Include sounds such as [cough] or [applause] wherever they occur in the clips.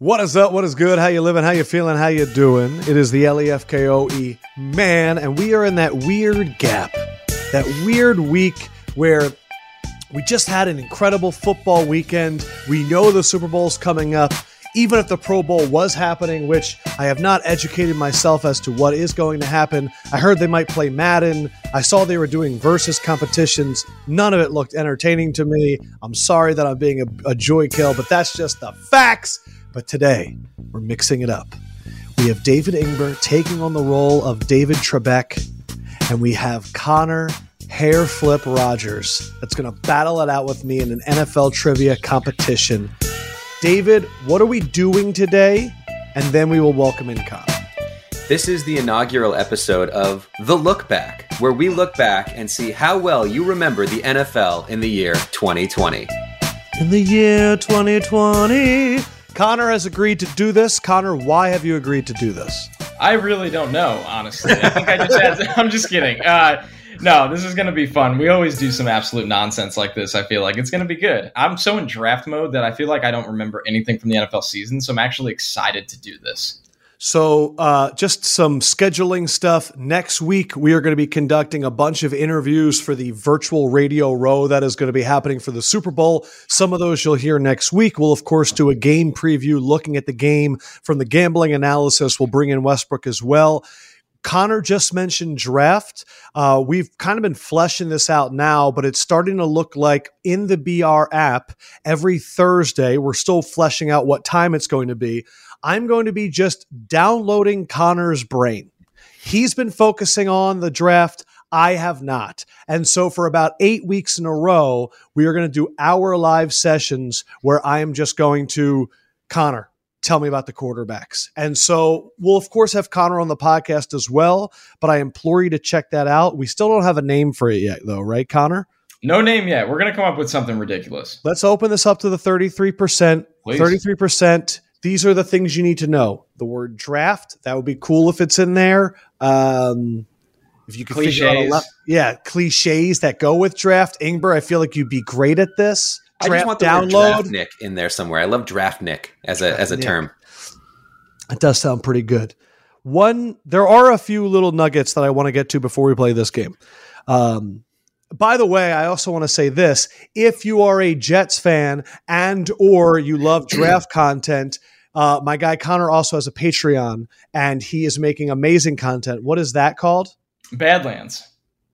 What is up? What is good? How you living? How you feeling? How you doing? It is the LEFKOE man, and we are in that weird gap, that weird week where we just had an incredible football weekend. We know the Super Bowl's coming up. Even if the Pro Bowl was happening, which I have not educated myself as to what is going to happen. I heard they might play Madden. I saw they were doing versus competitions. None of it looked entertaining to me. I'm sorry that I'm being a, a joy kill, but that's just the facts. But today, we're mixing it up. We have David Ingber taking on the role of David Trebek, and we have Connor Hair Flip Rogers that's going to battle it out with me in an NFL trivia competition. David, what are we doing today? And then we will welcome in Connor. This is the inaugural episode of The Look Back, where we look back and see how well you remember the NFL in the year 2020. In the year 2020. Connor has agreed to do this. Connor, why have you agreed to do this? I really don't know, honestly. I think I just had. To, [laughs] I'm just kidding. Uh, no, this is going to be fun. We always do some absolute nonsense like this. I feel like it's going to be good. I'm so in draft mode that I feel like I don't remember anything from the NFL season, so I'm actually excited to do this. So, uh, just some scheduling stuff. Next week, we are going to be conducting a bunch of interviews for the virtual radio row that is going to be happening for the Super Bowl. Some of those you'll hear next week. We'll, of course, do a game preview looking at the game from the gambling analysis. We'll bring in Westbrook as well. Connor just mentioned draft. Uh, we've kind of been fleshing this out now, but it's starting to look like in the BR app every Thursday, we're still fleshing out what time it's going to be. I'm going to be just downloading Connor's brain. He's been focusing on the draft. I have not. And so for about eight weeks in a row, we are going to do our live sessions where I am just going to, Connor, tell me about the quarterbacks. And so we'll, of course, have Connor on the podcast as well, but I implore you to check that out. We still don't have a name for it yet, though, right, Connor? No name yet. We're going to come up with something ridiculous. Let's open this up to the 33%. Please. 33%. These are the things you need to know. The word draft, that would be cool if it's in there. Um, if you could cliches. figure out a le- yeah, cliches that go with draft. Ingber, I feel like you'd be great at this. Draft I just want the download. word Nick in there somewhere. I love draft Nick as a as a term. It does sound pretty good. One, there are a few little nuggets that I want to get to before we play this game. Um, by the way, I also want to say this: if you are a Jets fan and or you love draft [clears throat] content, uh, my guy Connor also has a Patreon, and he is making amazing content. What is that called? Badlands.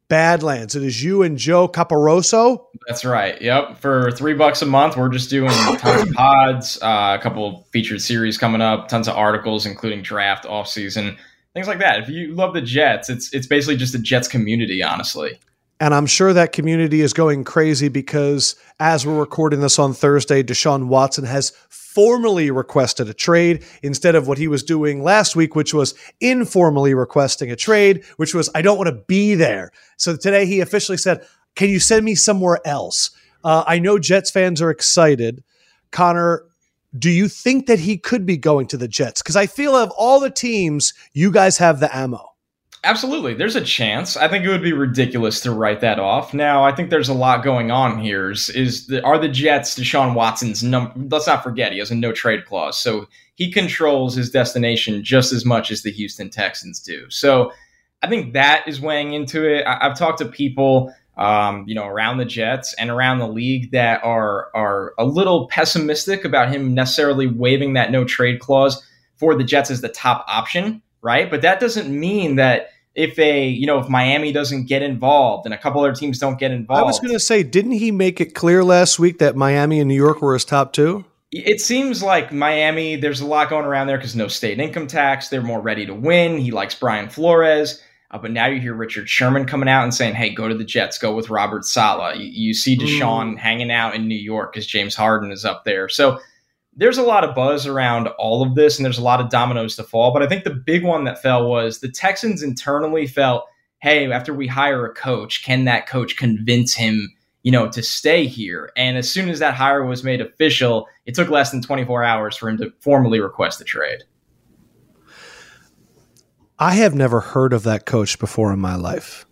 Badlands. It is you and Joe Caporoso. That's right. Yep. For three bucks a month, we're just doing tons of [laughs] pods, uh, a couple featured series coming up, tons of articles, including draft, off season, things like that. If you love the Jets, it's it's basically just a Jets community, honestly. And I'm sure that community is going crazy because as we're recording this on Thursday, Deshaun Watson has formally requested a trade instead of what he was doing last week, which was informally requesting a trade, which was, I don't want to be there. So today he officially said, Can you send me somewhere else? Uh, I know Jets fans are excited. Connor, do you think that he could be going to the Jets? Because I feel of all the teams, you guys have the ammo. Absolutely. There's a chance. I think it would be ridiculous to write that off. Now, I think there's a lot going on here. Is, is the, are the Jets Deshaun Watson's number? Let's not forget he has a no trade clause, so he controls his destination just as much as the Houston Texans do. So, I think that is weighing into it. I, have talked to people, um, you know, around the Jets and around the league that are are a little pessimistic about him necessarily waiving that no trade clause for the Jets as the top option, right? But that doesn't mean that if a you know if Miami doesn't get involved and a couple other teams don't get involved. I was going to say, didn't he make it clear last week that Miami and New York were his top two? It seems like Miami. There's a lot going around there because no state income tax. They're more ready to win. He likes Brian Flores. Uh, but now you hear Richard Sherman coming out and saying, "Hey, go to the Jets. Go with Robert Saleh." You, you see Deshaun mm. hanging out in New York because James Harden is up there. So there's a lot of buzz around all of this, and there's a lot of dominoes to fall. But I think the big one that fell was the Texans internally felt, hey, after we hire a coach, can that coach convince him, you know, to stay here? And as soon as that hire was made official, it took less than 24 hours for him to formally request the trade. I have never heard of that coach before in my life.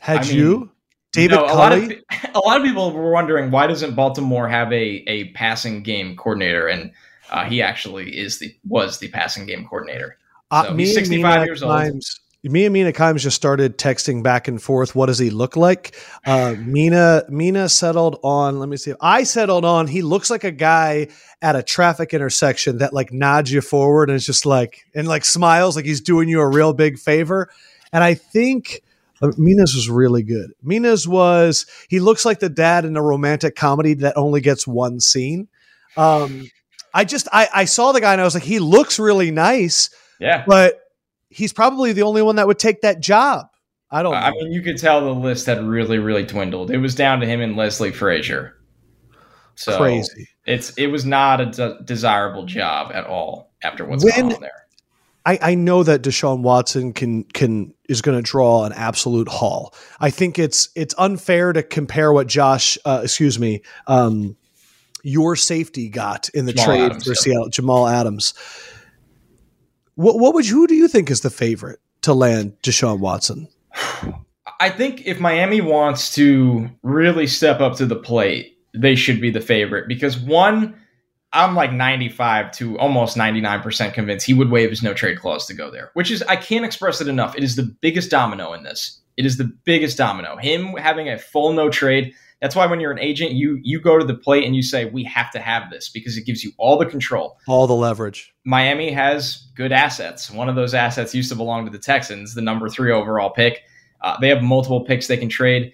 Had I mean, you? David no, a lot of [laughs] a lot of people were wondering why doesn't Baltimore have a a passing game coordinator, and uh, he actually is the was the passing game coordinator. Uh, me he's and 65 Mina years old. Kimes- Me and Mina Kimes just started texting back and forth. What does he look like? Uh, [laughs] Mina Mina settled on. Let me see. I settled on. He looks like a guy at a traffic intersection that like nods you forward and is just like and like smiles like he's doing you a real big favor. And I think uh, Mina's was really good. Mina's was he looks like the dad in a romantic comedy that only gets one scene. Um, I just I, I saw the guy and I was like, he looks really nice, Yeah. but he's probably the only one that would take that job. I don't know. I mean, you could tell the list had really, really dwindled. It was down to him and Leslie Frazier. So Crazy. It's it was not a de- desirable job at all after what's When- going on there. I, I know that Deshaun Watson can can is going to draw an absolute haul. I think it's it's unfair to compare what Josh, uh, excuse me, um, your safety got in the Jamal trade Adams, for yeah. Seattle, Jamal Adams. What what would you, who do you think is the favorite to land Deshaun Watson? [sighs] I think if Miami wants to really step up to the plate, they should be the favorite because one, I'm like 95 to almost 99% convinced he would waive his no trade clause to go there, which is, I can't express it enough. It is the biggest domino in this. It is the biggest domino. Him having a full no trade. That's why when you're an agent, you you go to the plate and you say, we have to have this because it gives you all the control. All the leverage. Miami has good assets. One of those assets used to belong to the Texans, the number three overall pick. Uh, they have multiple picks they can trade.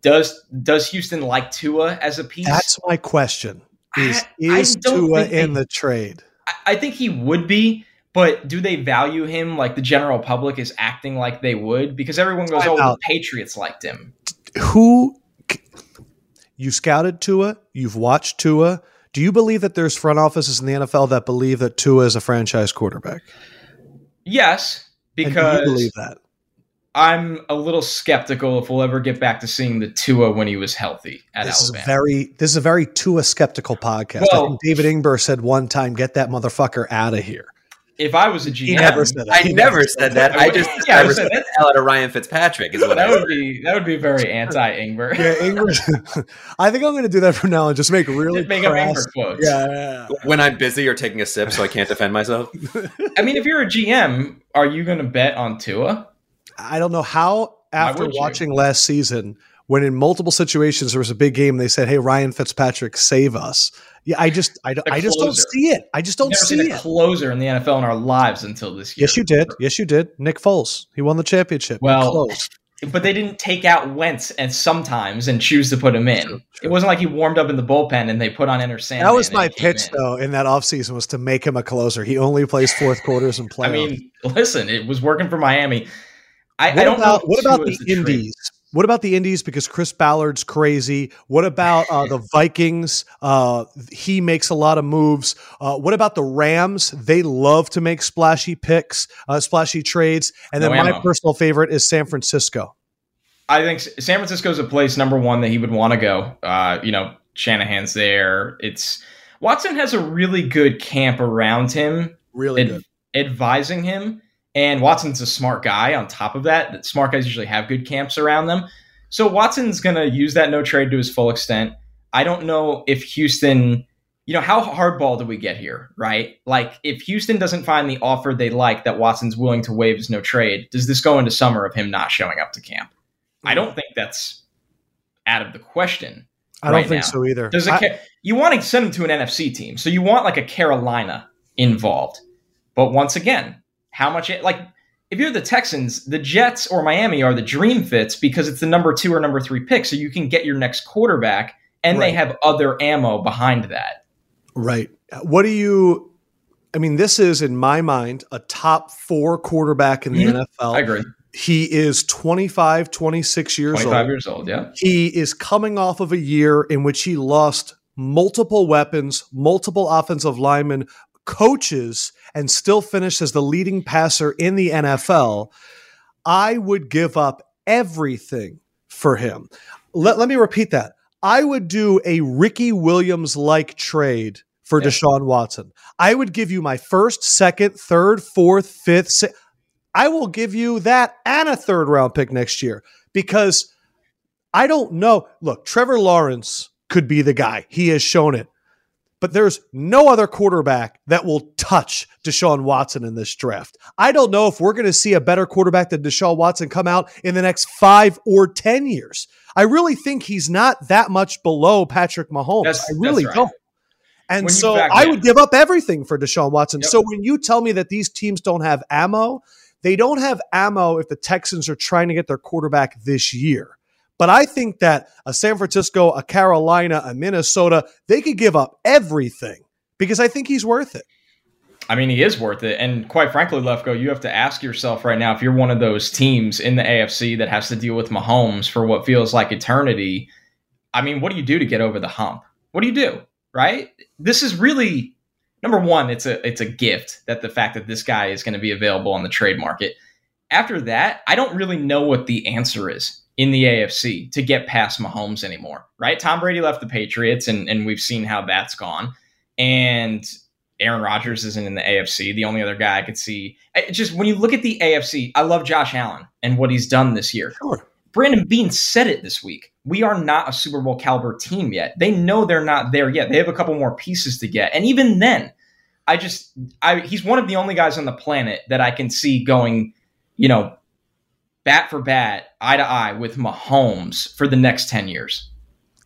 Does does Houston like Tua as a piece? That's my question. Is I- I is Tua in they- the trade? I, think he would be, but do they value him like the general public is acting like they would? Because everyone goes, Time "Oh, the. Patriots liked him." who you scouted Tua, you've watched Tua. Do you believe that there's front offices in the NFL that believe that Tua is a franchise quarterback? Yes, because you believe that? I'm a little skeptical if we'll ever get back to seeing the Tua when he was healthy at This is Alabama. a very this is a very Tua skeptical podcast. I Well- think David Ingber said one time, "Get that motherfucker out of here." if I was a GM, He never said that. I He never said that. I just Yeah, I I said that- the out of Ryan Fitzpatrick is what I that would said. be that would be very [laughs] anti Ingber. Yeah, Ingber. [laughs] [laughs] I think I'm going to do that from now on. And just make really Make up crass- Ingber quotes. Yeah, yeah, yeah. When I'm busy or taking a sip, so I can't defend myself. I mean, if you're a GM, are you going to bet on Tua? I don't know how after watching last season, when in multiple situations there was a big game, they said, "Hey, Ryan Fitzpatrick, save us." Yeah, I just, I, I just don't see it. I just don't see a it. closer in the NFL in our lives until this year. Yes, you did. Yes, you did. Nick Foles, he won the championship. Well, Close. But they didn't take out Wentz and sometimes and choose to put him in. True, It wasn't like he warmed up in the bullpen and they put on Enter Sandman. that was my pitch in. though in that offseason was to make him a closer. He only plays fourth quarters and playoffs. [laughs] I mean, listen, it was working for Miami. I, what I don't know. about if what about the is. Indies? What about the Indies? Because Chris Ballard's crazy. What about uh, the [laughs] Vikings? Uh, he makes a lot of moves. Uh, what about the Rams? They love to make splashy picks, uh, splashy trades. And then No my personal favorite is San Francisco. I think San Francisco's a place number one that he would want to go. Uh, you know, Shanahan's there. It's Watson has a really good camp around him, Really ad- good. advising him. And Watson's a smart guy. On top of that, that smart guys usually have good camps around them. So Watson's going to use that no trade to his full extent. I don't know if Houston, you know, how hardball do we get here, right? Like, if Houston doesn't find the offer they like that Watson's willing to waive his no trade, does this go into summer of him not showing up to camp? I don't think that's out of the question. I don't think now. so either. Does it? I- you want to send him to an NFC team, so you want like a Carolina involved. But once again, how much? It, like, if you're the Texans, the Jets or Miami are the dream fits because it's the number two or number three pick, so you can get your next quarterback, and they have other ammo behind that. Right. What do you? I mean, this is in my mind a top four quarterback in the Mhm. NFL. I agree. He is 25, 26 years old. 25 years old, yeah. He is coming off of a year in which he lost multiple weapons, multiple offensive linemen, coaches, and still finished as the leading passer in the NFL. I would give up everything for him. Let, let me repeat that. I would do a Ricky Williams like trade for Yeah. Deshaun Watson. I would give you my first, second, third, fourth, fifth. Si- I will give you that and a third round pick next year because I don't know. Look, Trevor Lawrence could be the guy. He has shown it. But there's no other quarterback that will touch Deshaun Watson in this draft. I don't know if we're going to see a better quarterback than Deshaun Watson come out in the next five or 10 years. I really think he's not that much below Patrick Mahomes. That's, I really right. don't. And so I would give up everything for Deshaun Watson. Yep. So when you tell me that these teams don't have ammo, they don't have ammo if the Texans are trying to get their quarterback this year. But I think that a San Francisco, a Carolina, a Minnesota, they could give up everything because I think he's worth it. I mean, he is worth it. And quite frankly, Lefkoe, you have to ask yourself right now if you're one of those teams in the AFC that has to deal with Mahomes for what feels like eternity. I mean, what do you do to get over the hump? What do you do? Right? This is really number one, it's a it's a gift that the fact that this guy is going to be available on the trade market. After that, I don't really know what the answer is in the AFC to get past Mahomes anymore, right? Tom Brady left the Patriots, and, and we've seen how that's gone. And Aaron Rodgers isn't in the AFC. The only other guy I could see, just when you look at the AFC, I love Josh Allen and what he's done this year. Sure. Brandon Beane said it this week. We are not a Super Bowl caliber team yet. They know they're not there yet. They have a couple more pieces to get. And even then, I just, I he's one of the only guys on the planet that I can see going, you know, bat for bat, eye to eye with Mahomes for the next 10 years.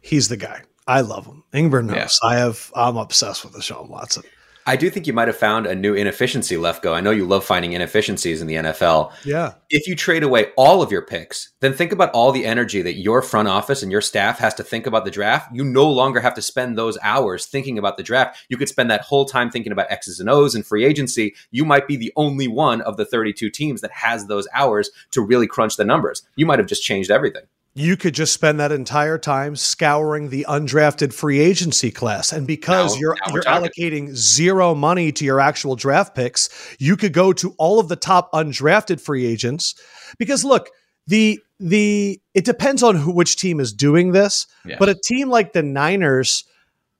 He's the guy. I love him. Ingber knows. Yeah. I have I'm obsessed with Deshaun Watson. I do think you might have found a new inefficiency Lefkoe. I know you love finding inefficiencies in the NFL. Yeah. If you trade away all of your picks, then think about all the energy that your front office and your staff has to think about the draft. You no longer have to spend those hours thinking about the draft. You could spend that whole time thinking about X's and O's and free agency. You might be the only one of the 32 teams that has those hours to really crunch the numbers. You might have just changed everything you could just spend that entire time scouring the undrafted free agency class. And because now, you're now you're allocating zero money to your actual draft picks, you could go to all of the top undrafted free agents. Because look, the the it depends on who which team is doing this, yes. but a team like the Niners,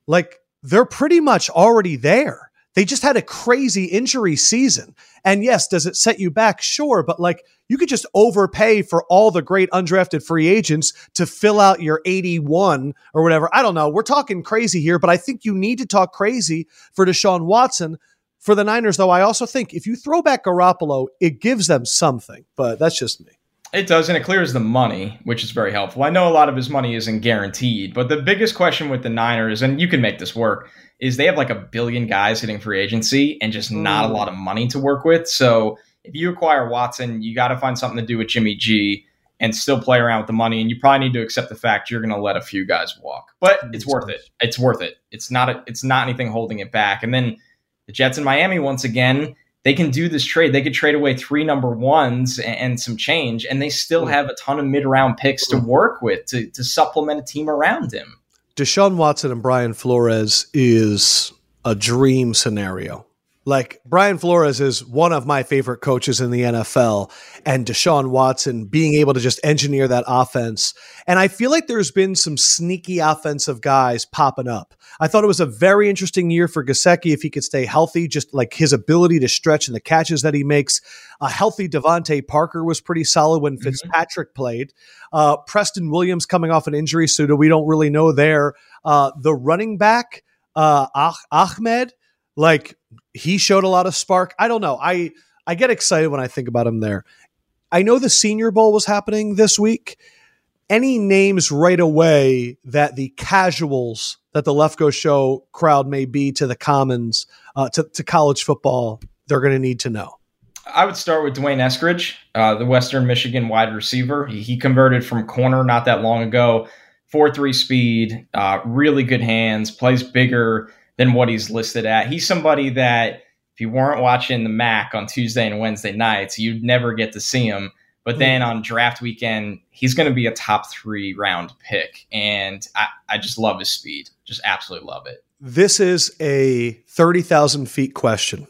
like they're pretty much already there. They just had a crazy injury season. And yes, does it set you back? Sure, but like you could just overpay for all the great undrafted free agents to fill out your 81 or whatever. I don't know. We're talking crazy here, but I think you need to talk crazy for Deshaun Watson. For the Niners, though, I also think if you throw back Garoppolo, it gives them something, but that's just me. It does, and it clears the money, which is very helpful. I know a lot of his money isn't guaranteed, but the biggest question with the Niners, and you can make this work, is they have like a billion guys hitting free agency and just not a mm. lot of money to work with. So if you acquire Watson, you got to find something to do with Jimmy G and still play around with the money. And you probably need to accept the fact you're going to let a few guys walk, but it's worth it. It's worth it. It's not a, it's not anything holding it back. And then the Jets in Miami once again, they can do this trade. They could trade away three number ones and, and some change, and they still have a ton of mid round picks to work with to, to supplement a team around him. Deshaun Watson and Brian Flores is a dream scenario like Brian Flores is one of my favorite coaches in the NFL, and Deshaun Watson being able to just engineer that offense. And I feel like there's been some sneaky offensive guys popping up. I thought it was a very interesting year for Gesicki if he could stay healthy, just like his ability to stretch and the catches that he makes. A healthy DeVante Parker was pretty solid when mm-hmm. Fitzpatrick played. Uh, Preston Williams coming off an injury, so we don't really know there. Uh, the running back, uh, Ahmed, like he showed a lot of spark. I don't know. I I get excited when I think about him there. I know the Senior Bowl was happening this week. Any names right away that the casuals that the Lefkoe Show crowd may be to the commons uh, to, to college football, they're going to need to know. I would start with D'Wayne Eskridge, uh, the Western Michigan wide receiver. He, he, converted from corner not that long ago. Four three speed, uh, really good hands, plays bigger than what he's listed at. He's somebody that if you weren't watching the MAC on Tuesday and Wednesday nights, you'd never get to see him. But then on draft weekend, he's going to be a top three round pick. And I, I just love his speed. Just absolutely love it. This is a 30,000 feet question.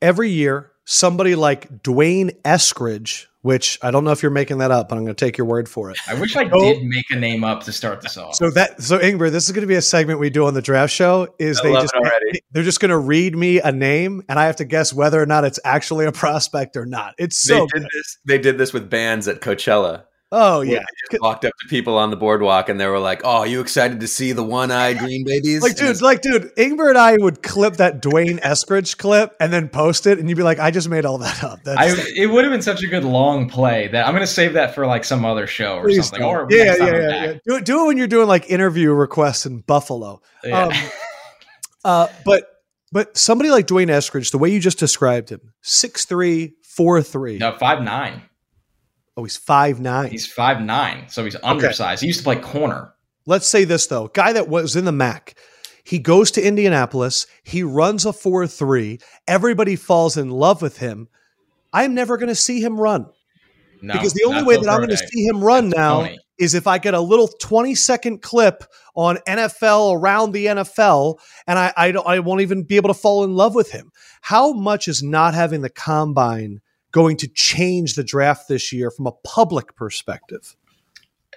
Every year, somebody like D'Wayne Eskridge which I don't know if you're making that up, but I'm going to take your word for it. I wish I so, did make a name up to start this off. So that so Ingber, this is going to be a segment we do on the draft show. Is I they just they're just going to read me a name and I have to guess whether or not it's actually a [laughs] prospect or not. It's so they did good. this. They did this with bands at Coachella. Oh yeah, walked up to people on the boardwalk and they were like, "Oh, are you excited to see the one-eyed green babies?" like, dude, like, dude, Ingber and I would clip that D'Wayne Eskridge clip and then post it, and you'd be like, "I just made all that up." I, it would have been such a good long play that I'm going to save that for like some other show or something. Don't. Or yeah, yeah, yeah, yeah, Do it, do it when you're doing like interview requests in Buffalo. Yeah. Um, [laughs] uh, but but somebody like D'Wayne Eskridge, the way you just described him, six three, four three, no, five nine. Oh, he's five nine. He's five nine, so he's undersized. Okay. He used to play corner. Let's say this though, guy that was in the MAC. He goes to Indianapolis. He runs a four three. Everybody falls in love with him. I'm never going to see him run. No, because the only way that I'm going to see him run That's now funny. is if I get a little 20 second clip on NFL around the NFL, and I I, I won't even be able to fall in love with him. How much is not having the combine going to change the draft this year from a public perspective?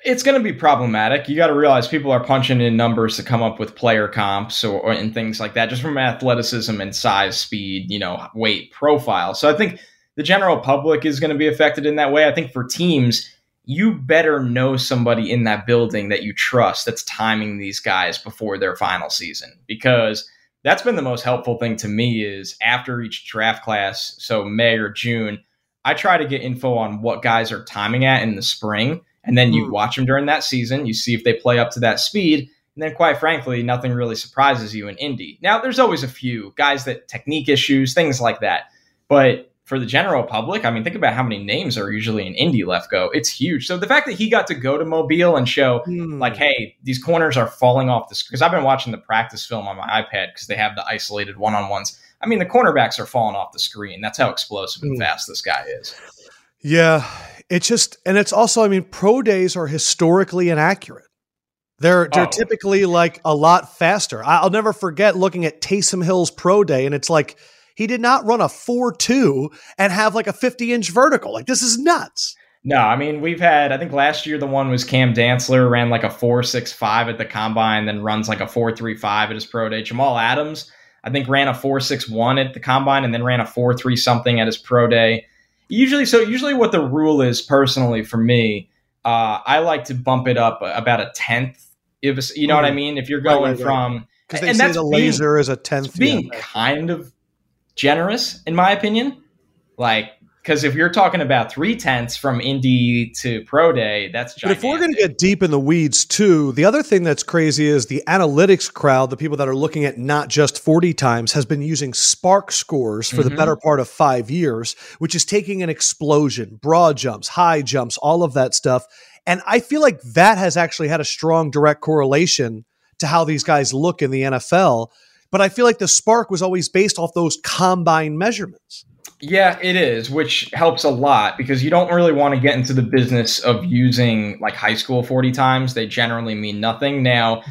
It's going to be problematic. You got to realize people are punching in numbers to come up with player comps or, or and things like that, just from athleticism and size, speed, you know, weight, profile. So I think the general public is going to be affected in that way. I think for teams, you better know somebody in that building that you trust that's timing these guys before their final season because that's been the most helpful thing to me is after each draft class, so May or June, I try to get info on what guys are timing at in the spring. And then you mm. watch them during that season. You see if they play up to that speed. And then, quite frankly, nothing really surprises you in Indy. Now, there's always a few guys that technique issues, things like that. But for the general public, I mean, think about how many names are usually in Indy go. It's huge. So the fact that he got to go to Mobile and show, mm. like, hey, these corners are falling off the screen. because I've been watching the practice film on my iPad because they have the isolated one on ones. I mean, the cornerbacks are falling off the screen. That's how explosive and mm. fast this guy is. Yeah, it's just, and it's also, I mean, pro days are historically inaccurate. They're they're oh. typically like a lot faster. I'll never forget looking at Taysom Hill's pro day, and it's like he did not run a 4 2 and have like a 50 inch vertical. Like, this is nuts. No, I mean, we've had, I think last year the one was Cam Dantzler, ran like a 4.65 at the combine, then runs like a 4.35 at his pro day. Jamal Adams, I think, ran a 4.61 at the combine and then ran a 4 3 something at his pro day. Usually, so usually what the rule is personally for me, uh, I like to bump it up about a tenth. If you know what I mm-hmm. mean, if you're going right, right, from because they and say the laser being, is a tenth, being kind of generous, in my opinion. Like, because if you're talking about three tenths from indie to Pro Day, that's gigantic. But if we're going to get deep in the weeds too, the other thing that's crazy is the analytics crowd, the people that are looking at not just 40 times, has been using SPARQ scores for mm-hmm. the better part of five years, which is taking an explosion, broad jumps, high jumps, all of that stuff. And I feel like that has actually had a strong direct correlation to how these guys look in the NFL but I feel like the SPARQ was always based off those combine measurements. Yeah, it is, which helps a lot because you don't really want to get into the business of using like high school 40 times. They generally mean nothing. Now,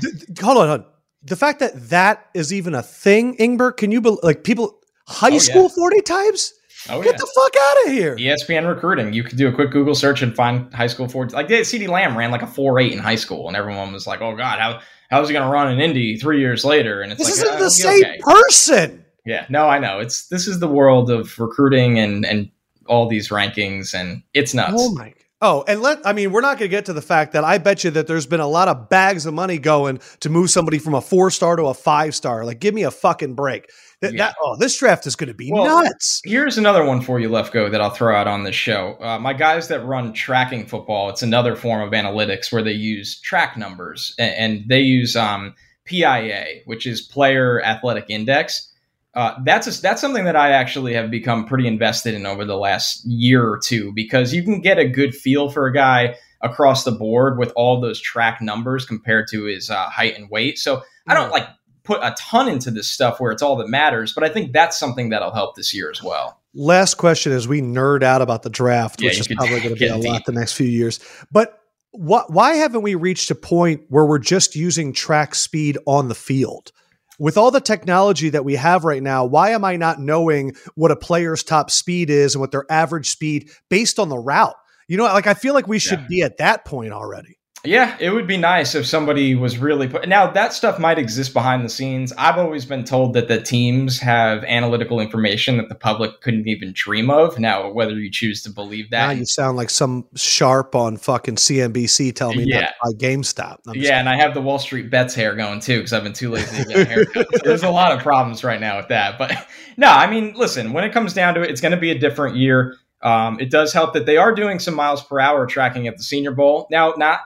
hold on, hold on. The fact that that is even a thing, Ingber, can you be, like people high oh, school yeah. 40 times? Oh, Get yeah. the fuck out of here. ESPN recruiting. You could do a quick Google search and find high school 40. Like CeeDee Lamb ran like a 4 8 in high school, and everyone was like, oh, God, how, how's he going to run in Indy three years later? And it's this like, isn't uh, the same okay. person. Yeah, no, I know. It's this is the world of recruiting and and all these rankings, and it's nuts. Oh my. Oh, and let I mean, we're not going to get to the fact that I bet you that there's been a lot of bags of money going to move somebody from a four star to a five star. Like, give me a fucking break. That, yeah. that, oh, this draft is going to be well, nuts. Here's another one for you, Lefkoe, that I'll throw out on this show. Uh, my guys that run tracking football, it's another form of analytics where they use track numbers and, and they use um, PIA, which is Player Athletic Index. Uh, that's a, that's something that I actually have become pretty invested in over the last year or two because you can get a good feel for a guy across the board with all those track numbers compared to his uh, height and weight. So I don't hmm. like put a ton into this stuff where it's all that matters, but I think that's something that'll help this year as well. Last question as we nerd out about the draft, yeah, which is probably going [laughs] to be a deep. lot the next few years. But what, why haven't we reached a point where we're just using track speed on the field? With all the technology that we have right now, why am I not knowing what a player's top speed is and what their average speed based on the route? You know, like I feel like we should yeah. be at that point already. Yeah, it would be nice if somebody was really put. Now that stuff might exist behind the scenes. I've always been told that the teams have analytical information that the public couldn't even dream of. Now, whether you choose to believe that, now you sound like some sharp on fucking CNBC telling me Yeah. that GameStop. Yeah, and I have the Wall Street bets hair going too because I've been too lazy to get a haircut. So [laughs] there's a lot of problems right now with that. But [laughs] no, I mean, listen, when it comes down to it, it's going to be a different year. Um, it does help that they are doing some miles per hour tracking at the Senior Bowl. Now, not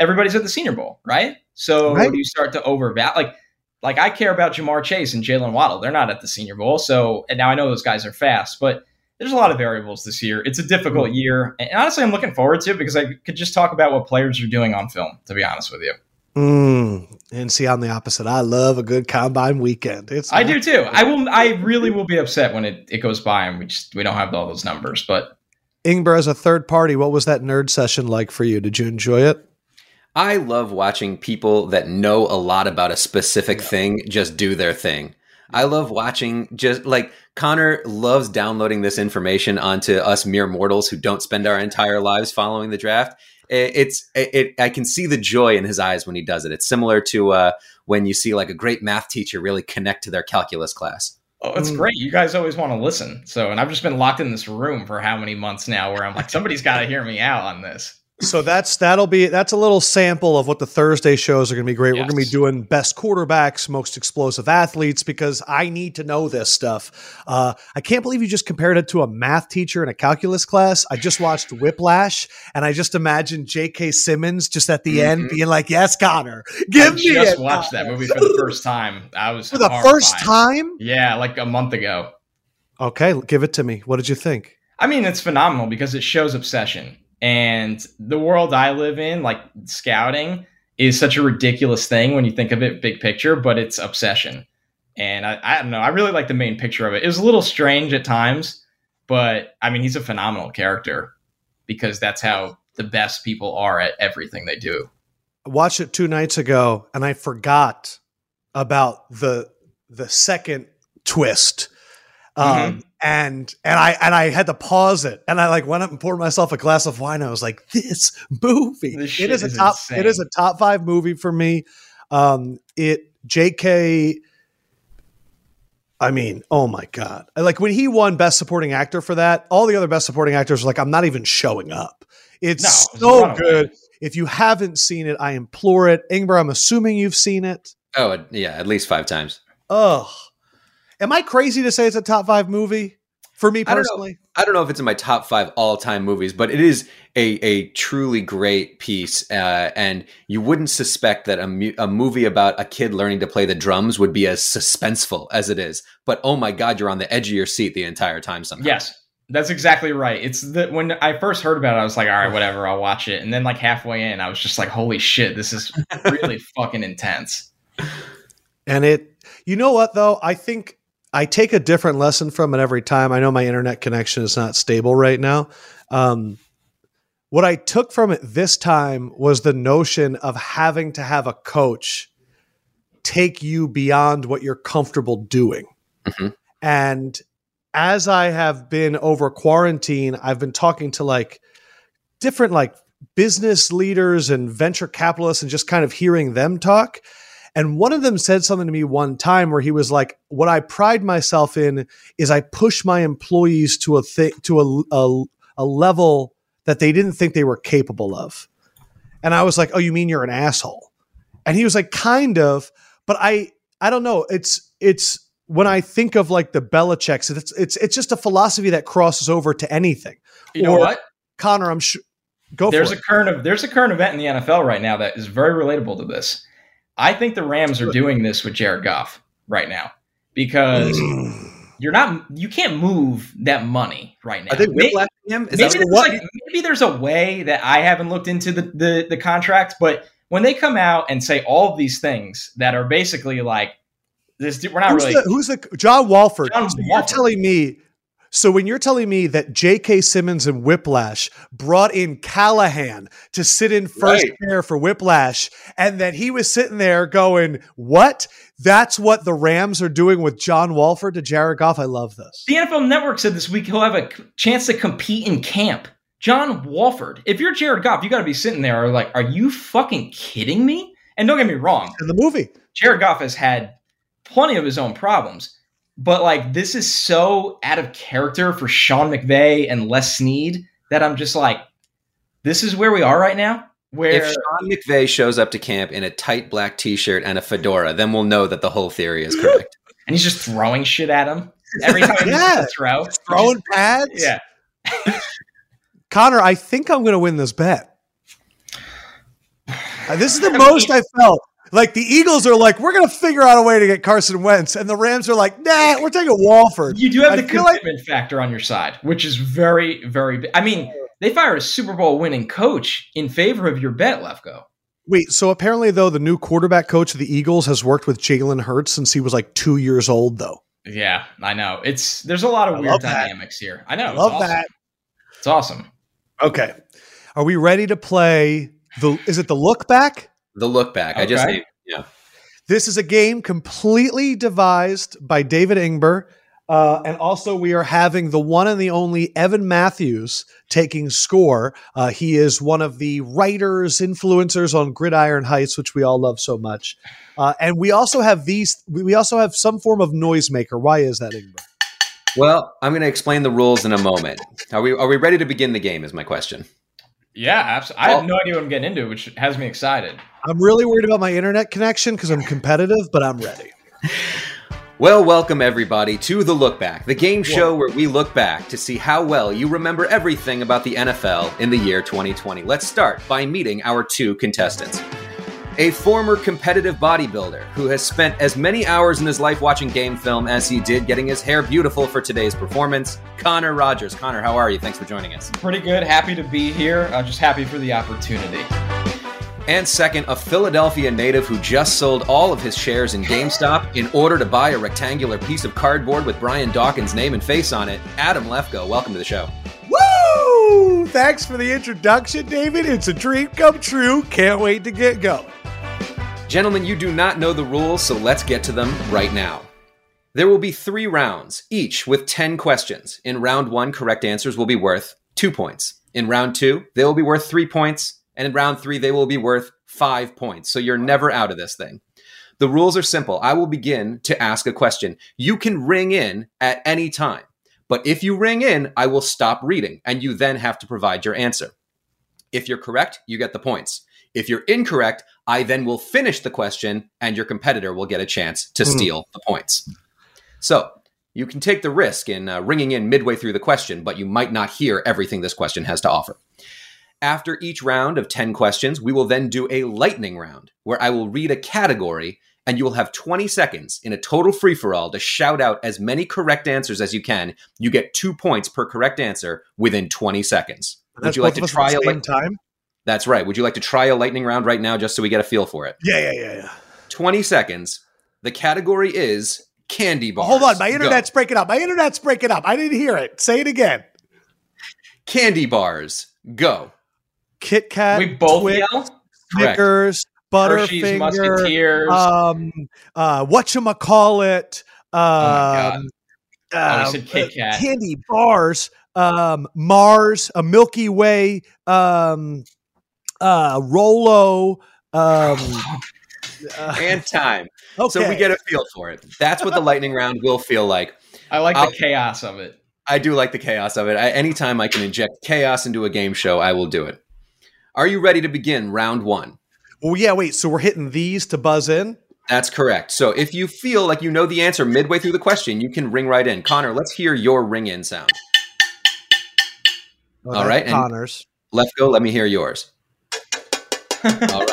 everybody's at the Senior Bowl, right? So Right. you start to overvalue. Like, like I care about Ja'Marr Chase and Jaylen Waddle. They're not at the Senior Bowl. So and now I know those guys are fast, but there's a lot of variables this year. It's a difficult year, and honestly, I'm looking forward to it because I could just talk about what players are doing on film. To be honest with you. Mm, and see, I'm the opposite. I love a good combine weekend. It's I do too. I will. I really will be upset when it, it goes by and we just we don't have all those numbers. But Ingber, as a third party, what was that nerd session like for you? Did you enjoy it? I love watching people that know a lot about a specific thing just do their thing. I love watching just like Connor loves downloading this information onto us mere mortals who don't spend our entire lives following the draft. It's it, it I can see the joy in his eyes when he does it. It's similar to uh, when you see like a great math teacher really connect to their calculus class. oh, it's Mm. great. You guys always want to listen. So, and I've just been locked in this room for how many months now, where I'm like, somebody's got to hear me out on this. So that's that'll be that's a little sample of what the Thursday shows are going to be great. We're going to be doing best quarterbacks, most explosive athletes because I need to know this stuff. Uh, I can't believe you just compared it to a math teacher in a calculus class. I just watched Whiplash, and I just imagined J.K. Simmons just at the end Mhm. being like, "Yes, Connor, give I me just it." watched that movie for the first time. I was for the horrified. first time." Yeah, like a month ago. Okay, give it to me. What did you think? I mean, it's phenomenal because it shows obsession. And the world I live in, like scouting, is such a ridiculous thing when you think of it big picture, but it's obsession. And I, I don't know. I really like the main picture of it. It was a little strange at times, but I mean, he's a phenomenal character because that's how the best people are at everything they do. I watched it two nights ago and I forgot about the the second twist. Um, Mm-hmm. And and I and I had to pause it and I like went up and poured myself a glass of wine. I was like, this movie. This it shit is a top insane. it is a top five movie for me. Um it JK I mean, oh my god! Like when he won Best Supporting Actor for that, all the other Best Supporting Actors were like, "I'm not even showing up." It's No, so runaway. good. If you haven't seen it, I implore it. Ingber, I'm assuming you've seen it. Oh yeah, at least five times. Ugh. Am I crazy to say it's a top five movie for me I don't know. personally? I don't know if it's in my top five all time movies, but it is a, a truly great piece. Uh, and you wouldn't suspect that a, mu- a movie about a kid learning to play the drums would be as suspenseful as it is. But oh my God, you're on the edge of your seat the entire time somehow. Yes, that's exactly right. It's that when I first heard about it, I was like, all right, whatever, I'll watch it. And then like halfway in, I was just like, holy shit, this is [laughs] really fucking intense. And it, you know what though? I think I take a different lesson from it every time. I know my internet connection is not stable right now. Um, what I took from it this time was the notion of having to have a coach take you beyond what you're comfortable doing. Mhm. And as I have been over quarantine, I've been talking to like different like business leaders and venture capitalists and just kind of hearing them talk. And one of them said something to me one time where he was like, "What I pride myself in is I push my employees to a thing to a, a a level that they didn't think they were capable of." And I was like, "Oh, you mean you're an asshole?" And he was like, "Kind of, but I I don't know. It's it's when I think of like the Belichick's, it's it's it's just a philosophy that crosses over to anything. You know Or- what? Connor, I'm sure. Go There's for a current of there's a current event in the NFL right now that is very relatable to this. I think the Rams are doing this with Jared Goff right now because mm. you're not you can't move that money right now. Are they May- him? Is maybe, that what? like, maybe there's a way that I haven't looked into the, the the contract, but when they come out and say all of these things that are basically like this, we're not who's, really. the, who's the John Wolford? John So You're telling me. So when you're telling me that J.K. Simmons and Whiplash brought in Callahan to sit in first Right. pair for Whiplash, and that he was sitting there going, "What? That's what the Rams are doing with John Wolford to Jared Goff." I love this. the NFL Network said this week he'll have a chance to compete in camp John Wolford. If you're Jared Goff, you got to be sitting there like, are you fucking kidding me? And don't get me wrong, In the movie. Jared Goff has had plenty of his own problems, but like this is so out of character for Sean McVay and Les Snead that I'm just like, this is where we are right now. Where If Sean McVay shows up to camp in a tight black T-shirt and a fedora, then we'll know that the whole theory is correct. [laughs] and he's just throwing shit at him every time he Yeah. yeah. throw. Throwing pads. Yeah. [laughs] Connor, I think I'm going to win this bet. Uh, [sighs] this is the most I felt. Like the Eagles are like, we're going to figure out a way to get Carson Wentz, and the Rams are like, nah, we're taking Wolford. You do have I the feel like- commitment factor on your side, which is very, very big. I mean, they fired a Super Bowl winning coach in favor of your bet, Lefkoe. Wait, so apparently though, the new quarterback coach of the Eagles has worked with Jalen Hurts since he was like two years old, though. Yeah, I know. It's there's a lot of I weird love that. dynamics here. I know. I it's love awesome. that. It's awesome. Okay, are we ready to play the? Is it the look back? The look back. I just named. Yeah. This is a game completely devised by David Ingber. Uh, and also, we are having the one and the only Evan Matthews taking score. Uh, he is one of the writers, influencers on Gridiron Heights, which we all love so much. Uh, and we also have these. We we also have some form of noisemaker. Why is that, Ingber? Well, I'm going to explain the rules in a moment. Are we are we ready to begin the game? Is my question. Yeah, absolutely. I have no idea what I'm getting into, which has me excited. I'm really worried about my internet connection because I'm competitive, but I'm ready. Well, welcome everybody to The Look Back, the game show where we look back to see how well you remember everything about the NFL in the year 2020. Let's start by meeting our two contestants. A former competitive bodybuilder who has spent as many hours in his life watching game film as he did getting his hair beautiful for today's performance, Connor Rogers. Connor, how are you? Thanks for joining us. Pretty good. Happy to be here. Uh, just happy for the opportunity. And second, a Philadelphia native who just sold all of his shares in GameStop in order to buy a rectangular piece of cardboard with Brian Dawkins' name and face on it, Adam Lefkoe. Welcome to the show. Woo! Thanks for the introduction, David. It's a dream come true. Can't wait to get going. Gentlemen, you do not know the rules, so let's get to them right now. There will be three rounds, each with 10 questions. In round one, correct answers will be worth two points. In round two, they will be worth three points. And in round three, they will be worth five points. So you're never out of this thing. The rules are simple. I will begin to ask a question. You can ring in at any time. But if you ring in, I will stop reading, and you then have to provide your answer. If you're correct, you get the points. If you're incorrect, I then will finish the question, and your competitor will get a chance to Hmm. steal the points. So you can take the risk in uh, ringing in midway through the question, but you might not hear everything this question has to offer. After each round of 10 questions, we will then do a lightning round where I will read a category and you will have 20 seconds in a total free for all to shout out as many correct answers as you can. You get two points per correct answer within 20 seconds. Would you like to of us at try a same light- time? That's right. Would you like to try a lightning round right now just so we get a feel for it? Yeah, yeah, yeah, yeah. 20 seconds. The category is candy bars. Hold on, my Go. internet's breaking up. My internet's breaking up. I didn't hear it. Say it again. Candy bars. Go. Kit Kat, we both Twix, yell. Correct. Snickers, Hershey's Butterfinger, Musketeers. um, uh, whatchamacallit, my um, Oh, uh, you said Kit Kat. candy bars, um, Mars, a Milky Way, um, uh, Rolo, um, [laughs] uh, And time. okay. [laughs] So we get a feel for it. That's what the lightning round will feel like. I like I'll- the chaos of it. I do like the chaos of it. I, anytime I can inject chaos into a game show, I will do it. Are you ready to begin round one? Well, yeah, wait. So we're hitting these to buzz in. That's correct. So if you feel like you know the answer midway through the question, you can ring right in. Connor, let's hear your ring in sound. All that's Connors. Lefkoe, let me hear yours. [laughs] All right.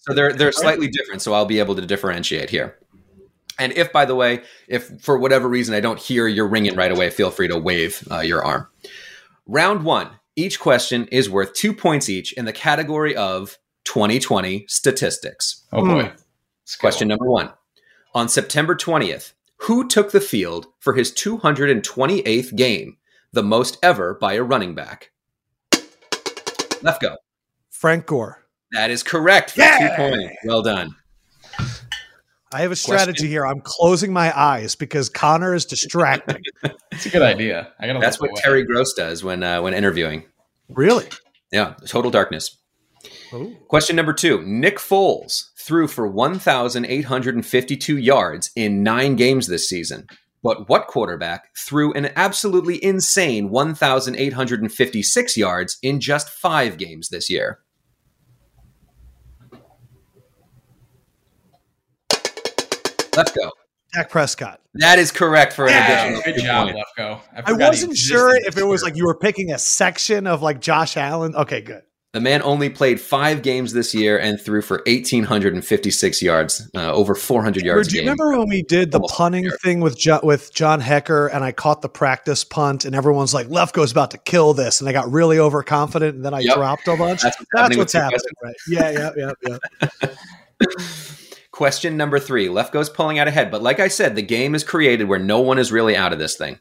So they're they're slightly different, so I'll be able to differentiate here. And if, by the way, if for whatever reason I don't hear your ring in right away, feel free to wave uh, your arm. Round one. Each question is worth two points each in the category of 2020 statistics. Oh boy. Hmm. Let's. Question number one. On September 20th, who took the field for his 228th game, the most ever by a running back? Left go. Frank Gore. That is correct for Yeah! two points. Well done. I have a strategy Question. here. I'm closing my eyes because Connor is distracting. [laughs] It's a good idea. I gotta That's what away. Terry Gross does when uh, when interviewing. Really? Yeah, total darkness. Oh. Question number two Nick Foles threw for 1,852 yards in nine games this season. But what quarterback threw an absolutely insane 1,856 yards in just five games this year? Let's go. Dak Prescott. That is correct for an Yeah, additional Good two job, points. Lefkoe. I forgot he wasn't sure if it was like you were picking a section of like Josh Allen. Okay, good. The man only played five games this year and threw for 1,856 yards, uh, over 400 yards. Do you game. remember when we did the Almost punting there. thing with jo- with John Hekker and I caught the practice punt and everyone's like Lefkoe's about to kill this and I got really overconfident and then I Yep. dropped a bunch. That's what's That's happening what's happening, right? Yeah, yeah, yeah, yeah. [laughs] Question number three. Lefkoe's pulling out ahead, but like I said, the game is created where no one is really out of this thing.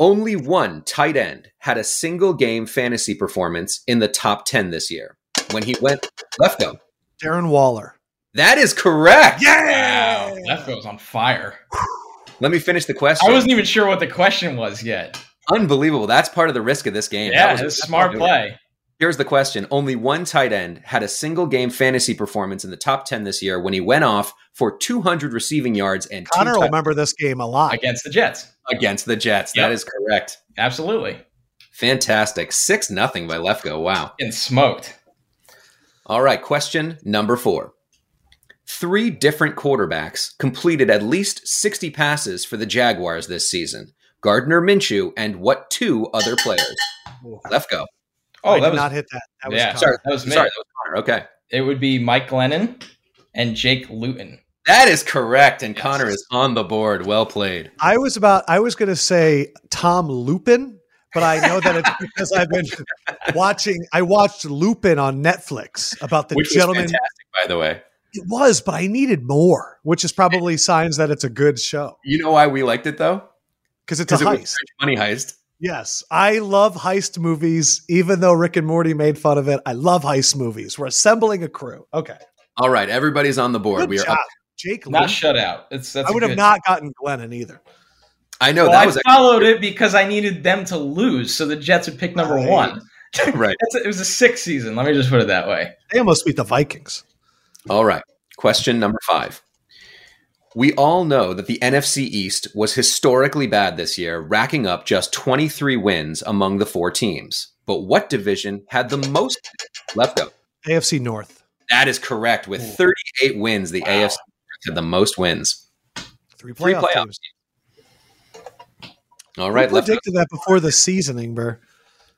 Only one tight end had a single game fantasy performance in the top 10 this year when he went Lefkoe. Darren Waller. That is correct. Yeah. Wow, Lefkoe's on fire. [sighs] Let me finish the question. I wasn't even sure what the question was yet. Unbelievable. That's part of the risk of this game. That Yeah, was- it's a smart play. Here's the question. Only one tight end had a single game fantasy performance in the top 10 this year when he went off for 200 receiving yards and two Connor will touch- remember this game a lot. against the Jets. against the Jets. Yep. That is correct. Absolutely. Fantastic. 6 nothing by Lefkoe. Wow. And smoked. All right, question number 4. Three different quarterbacks completed at least 60 passes for the Jaguars this season. Gardner Minshew and what two other players? Lefkoe. Oh, I that did was not hit that. That was yeah. Connor. Sorry, That was me. Sorry, that was Connor. Okay. It would be Mike Glennon and Jake Luton. That is correct, and Yes. Connor is on the board. Well played. I was about I was going to say Tom Lupin, but I know that it's [laughs] because I've been watching I watched Lupin on Netflix about the Which gentleman was fantastic, by the way. It was, but I needed more, which is probably signs that it's a good show You know why we liked it though? because it's a Because it was heist. Money heist. Yes, I love heist movies. Even though Rick and Morty made fun of it, I love heist movies. We're assembling a crew. Okay, All right, everybody's on the board. good we are job, up. Jake. Not Luke. shutout. It's that's I a would have good- not gotten Glennon either. I know Well, that I was followed it because I needed them to lose, so the Jets would pick number Right. one. [laughs] [laughs] right. It's a, it was a six season. Let me just put it that way. They almost beat the Vikings. All right. Question number five. We all know that the NFC East was historically bad this year, racking up just 23 wins among the four teams. But what division had the most Lefkoe? AFC North, That is correct. With 38 wins, the Wow. AFC had the most wins. three Three playoff playoff teams. All right, left. predicted that before the seasoning, Burr.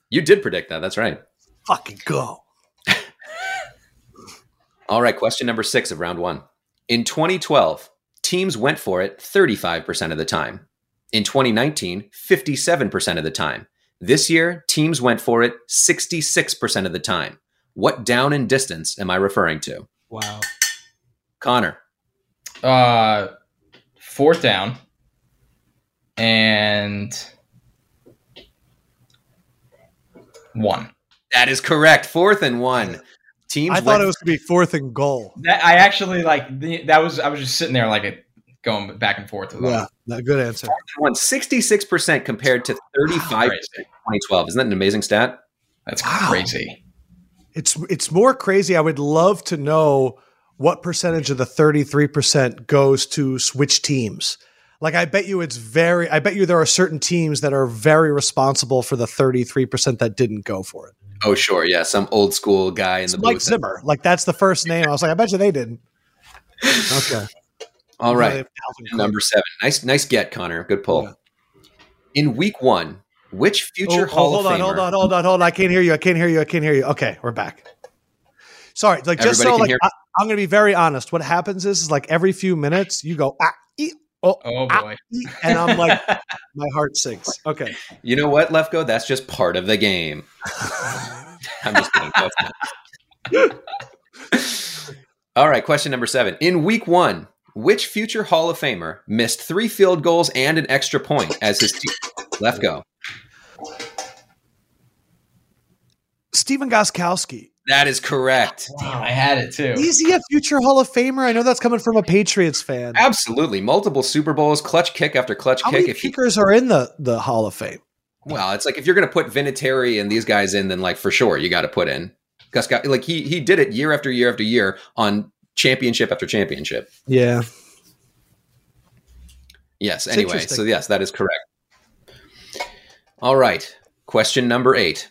You did predict that. That's right. Fucking go. [laughs] All right, question number six of round one. In 2012, teams went for it 35% of the time. In 2019, 57% of the time. This year, teams went for it 66% of the time. What down and distance am I referring to? Wow. Connor. Uh, fourth down, and one. That is correct. Fourth and one. Teams I thought went it was going to be fourth and goal. That I actually like. The, that was I was just sitting there like a, going back and forth with them. Yeah, no, good answer. won 66% compared to 35% in 2012. Isn't that an amazing stat? That's Wow. crazy. It's it's more crazy. I would love to know what percentage of the 33% goes to switch teams. Like I bet you it's very I bet you there are certain teams that are very responsible for the 33% that didn't go for it. Oh, sure. Yeah. Some old school guy in It's the Mike booth. Zimmer. Like that's the first name. I was like, I bet you they didn't. Okay. [laughs] All right. Number seven. Nice, nice get, Connor. Good pull. Yeah. In week one, which Oh, future oh, Hall hold of on, Famer? hold on, hold on, hold on. I can't hear you. I can't hear you. I can't hear you. Okay, we're back. Sorry, like just Everybody so like I, I'm going to be very honest. What happens is, is like every few minutes you go ah, ee, oh, Oh boy. ee, and I'm like [laughs] my heart sinks. Okay, You know what, Lefkoe? That's just part of the game. [laughs] I'm just kidding. That's not. All right. Question number seven. In week one, which future Hall of Famer missed three field goals and an extra point as his team? Lefkoe. Stephen Gostkowski. That is correct. Damn, I had it too. Is he a future Hall of Famer? I know that's coming from a Patriots fan. Absolutely. Multiple Super Bowls, clutch kick after clutch How kick. many If he kickers are in the the Hall of Fame? Well, it's like if you're going to put Vinatieri and these guys in, then like for sure you got to put in Gus. Got, like he he did it year after year after year on championship after championship. Yeah. Yes. It's anyway, so yes, that is correct. All right. Question number eight.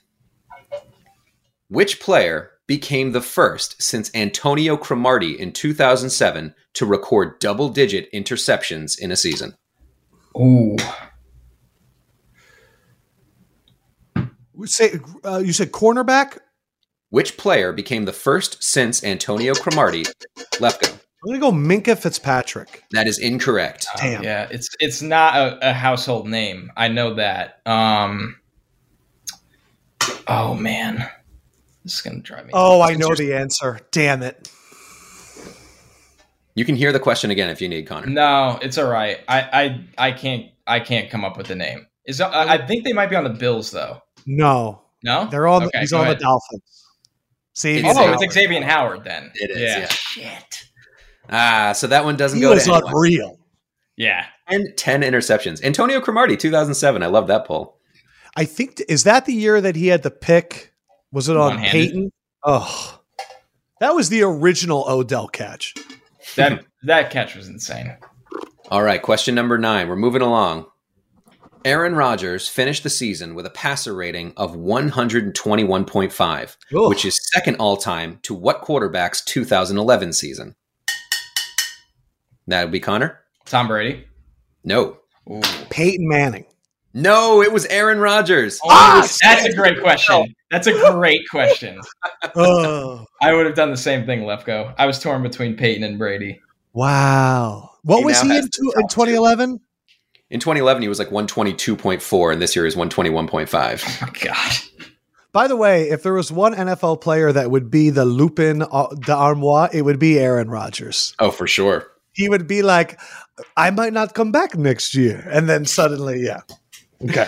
Which player became the first since Antonio Cromartie in 2007 to record double digit interceptions in a season? Ooh. Say uh, you said cornerback. Which player became the first since Antonio Cromartie Lefkoe? I'm gonna go Minkah Fitzpatrick. That is incorrect. Uh, Damn. yeah, it's it's not a, a household name. I know that. Um. Oh man, this is gonna drive me. Oh, I know the answer. Damn it. You can hear the question again if you need, Connor. No, it's all right. I I I can't I can't come up with the name. Is I I think they might be on the Bills though. No, No, they're on. Okay, he's go on ahead. the Dolphins. See, It's Oh, Xavier. it's Xavier Howard then. It is, Yeah. yeah. Shit. Ah, so that one doesn't he go was to anyone. unreal. Yeah. And 10 interceptions. Antonio Cromartie, 2007. I love that poll. I think is that the year that he had the pick. Was it on One-handed. Peyton? Oh, that was the original Odell catch. That that catch was insane. All right, question number nine. We're moving along. Aaron Rodgers finished the season with a passer rating of 121.5, Ugh. which is second all time to what quarterback's 2011 season? That would be Connor? Tom Brady. No. Ooh. Peyton Manning. No, it was Aaron Rodgers. Ah, that's a great question. That's a great question. [laughs] oh, I would have done the same thing, Lefkoe. I was torn between Peyton and Brady. wow. What He was he in, two, in 2011? In 2011, he was like 122.4, and this year is 121.5. [laughs] Oh my god. By the way, if there was one NFL player that would be the Lupin uh, d'Armois, it would be Aaron Rodgers. Oh, for sure. He would be like, I might not come back next year. And then suddenly, yeah. Okay.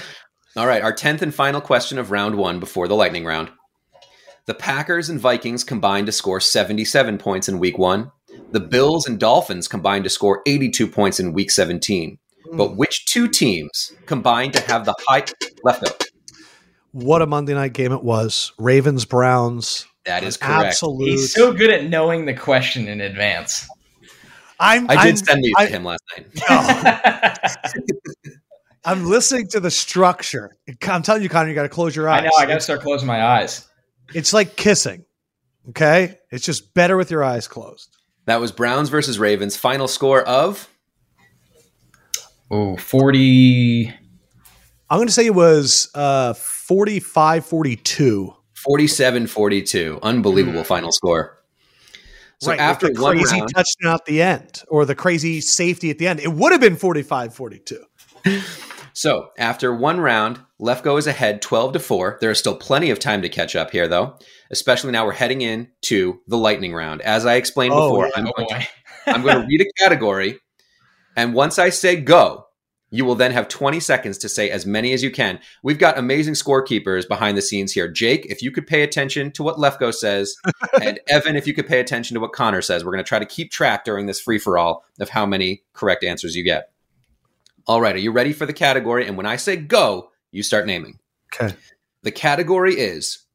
All right, our 10th and final question of round one before the lightning round. The Packers and Vikings combined to score 77 points in week one. The Bills and Dolphins combined to score 82 points in week 17. Hmm. But which two teams combined to have the high left out? What a Monday night game it was. Ravens, Browns. That is correct. Absolute. He's so good at knowing the question in advance. I'm, I did I'm, send these I- to him last night. no, [laughs] [laughs] I'm listening to the structure. I'm telling you, Connor, you got to close your eyes. I know. I got to start closing my eyes. It's like kissing. Okay. It's just better with your eyes closed. That was Browns versus Ravens. Final score of Oh, 40. I'm going to say it was uh, 45 42. 47 42. Unbelievable final score. So right, after with the one crazy round, touchdown at the end or the crazy safety at the end, it would have been 45 42. [laughs] So after one round, Lefkoe is ahead 12 to 4. There is still plenty of time to catch up here, though, especially now we're heading in to the lightning round. As I explained Oh, before, yeah. I'm, Oh going to. Oh, I'm going to read a category, and once I say go, you will then have 20 seconds to say as many as you can. We've got amazing scorekeepers behind the scenes here. Jake, if you could pay attention to what Lefkoe says, [laughs] and Evan, if you could pay attention to what Connor says, we're going to try to keep track during this free for all of how many correct answers you get. All right, are you ready for the category? And when I say go, you start naming. Okay. The category is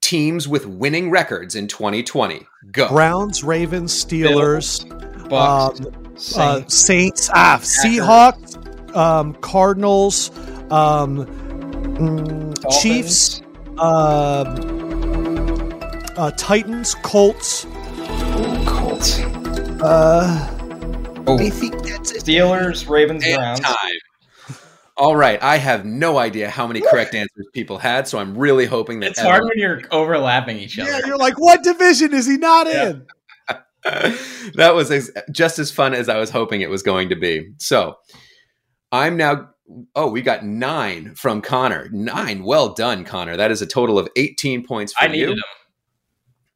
teams with winning records in 2020. Go. Browns, Ravens, Steelers, Bucks. um, Saints. uh, Saints, ah, Seahawks, um, Cardinals, um, mm, Chiefs, um, uh, Titans, Colts. Ooh, Colts. Uh, Oh, I think that's it. Steelers, Ravens, And Browns. time. All right, I have no idea how many correct answers people had, so I'm really hoping that It's hard when you're overlapping each other. Yeah, you're like, what division is he not Yeah. in? [laughs] that was as, just as fun as I was hoping it was going to be. So I'm now. Oh, we got nine from Connor. Nine. Well done, Connor. That is a total of 18 points for I you. them.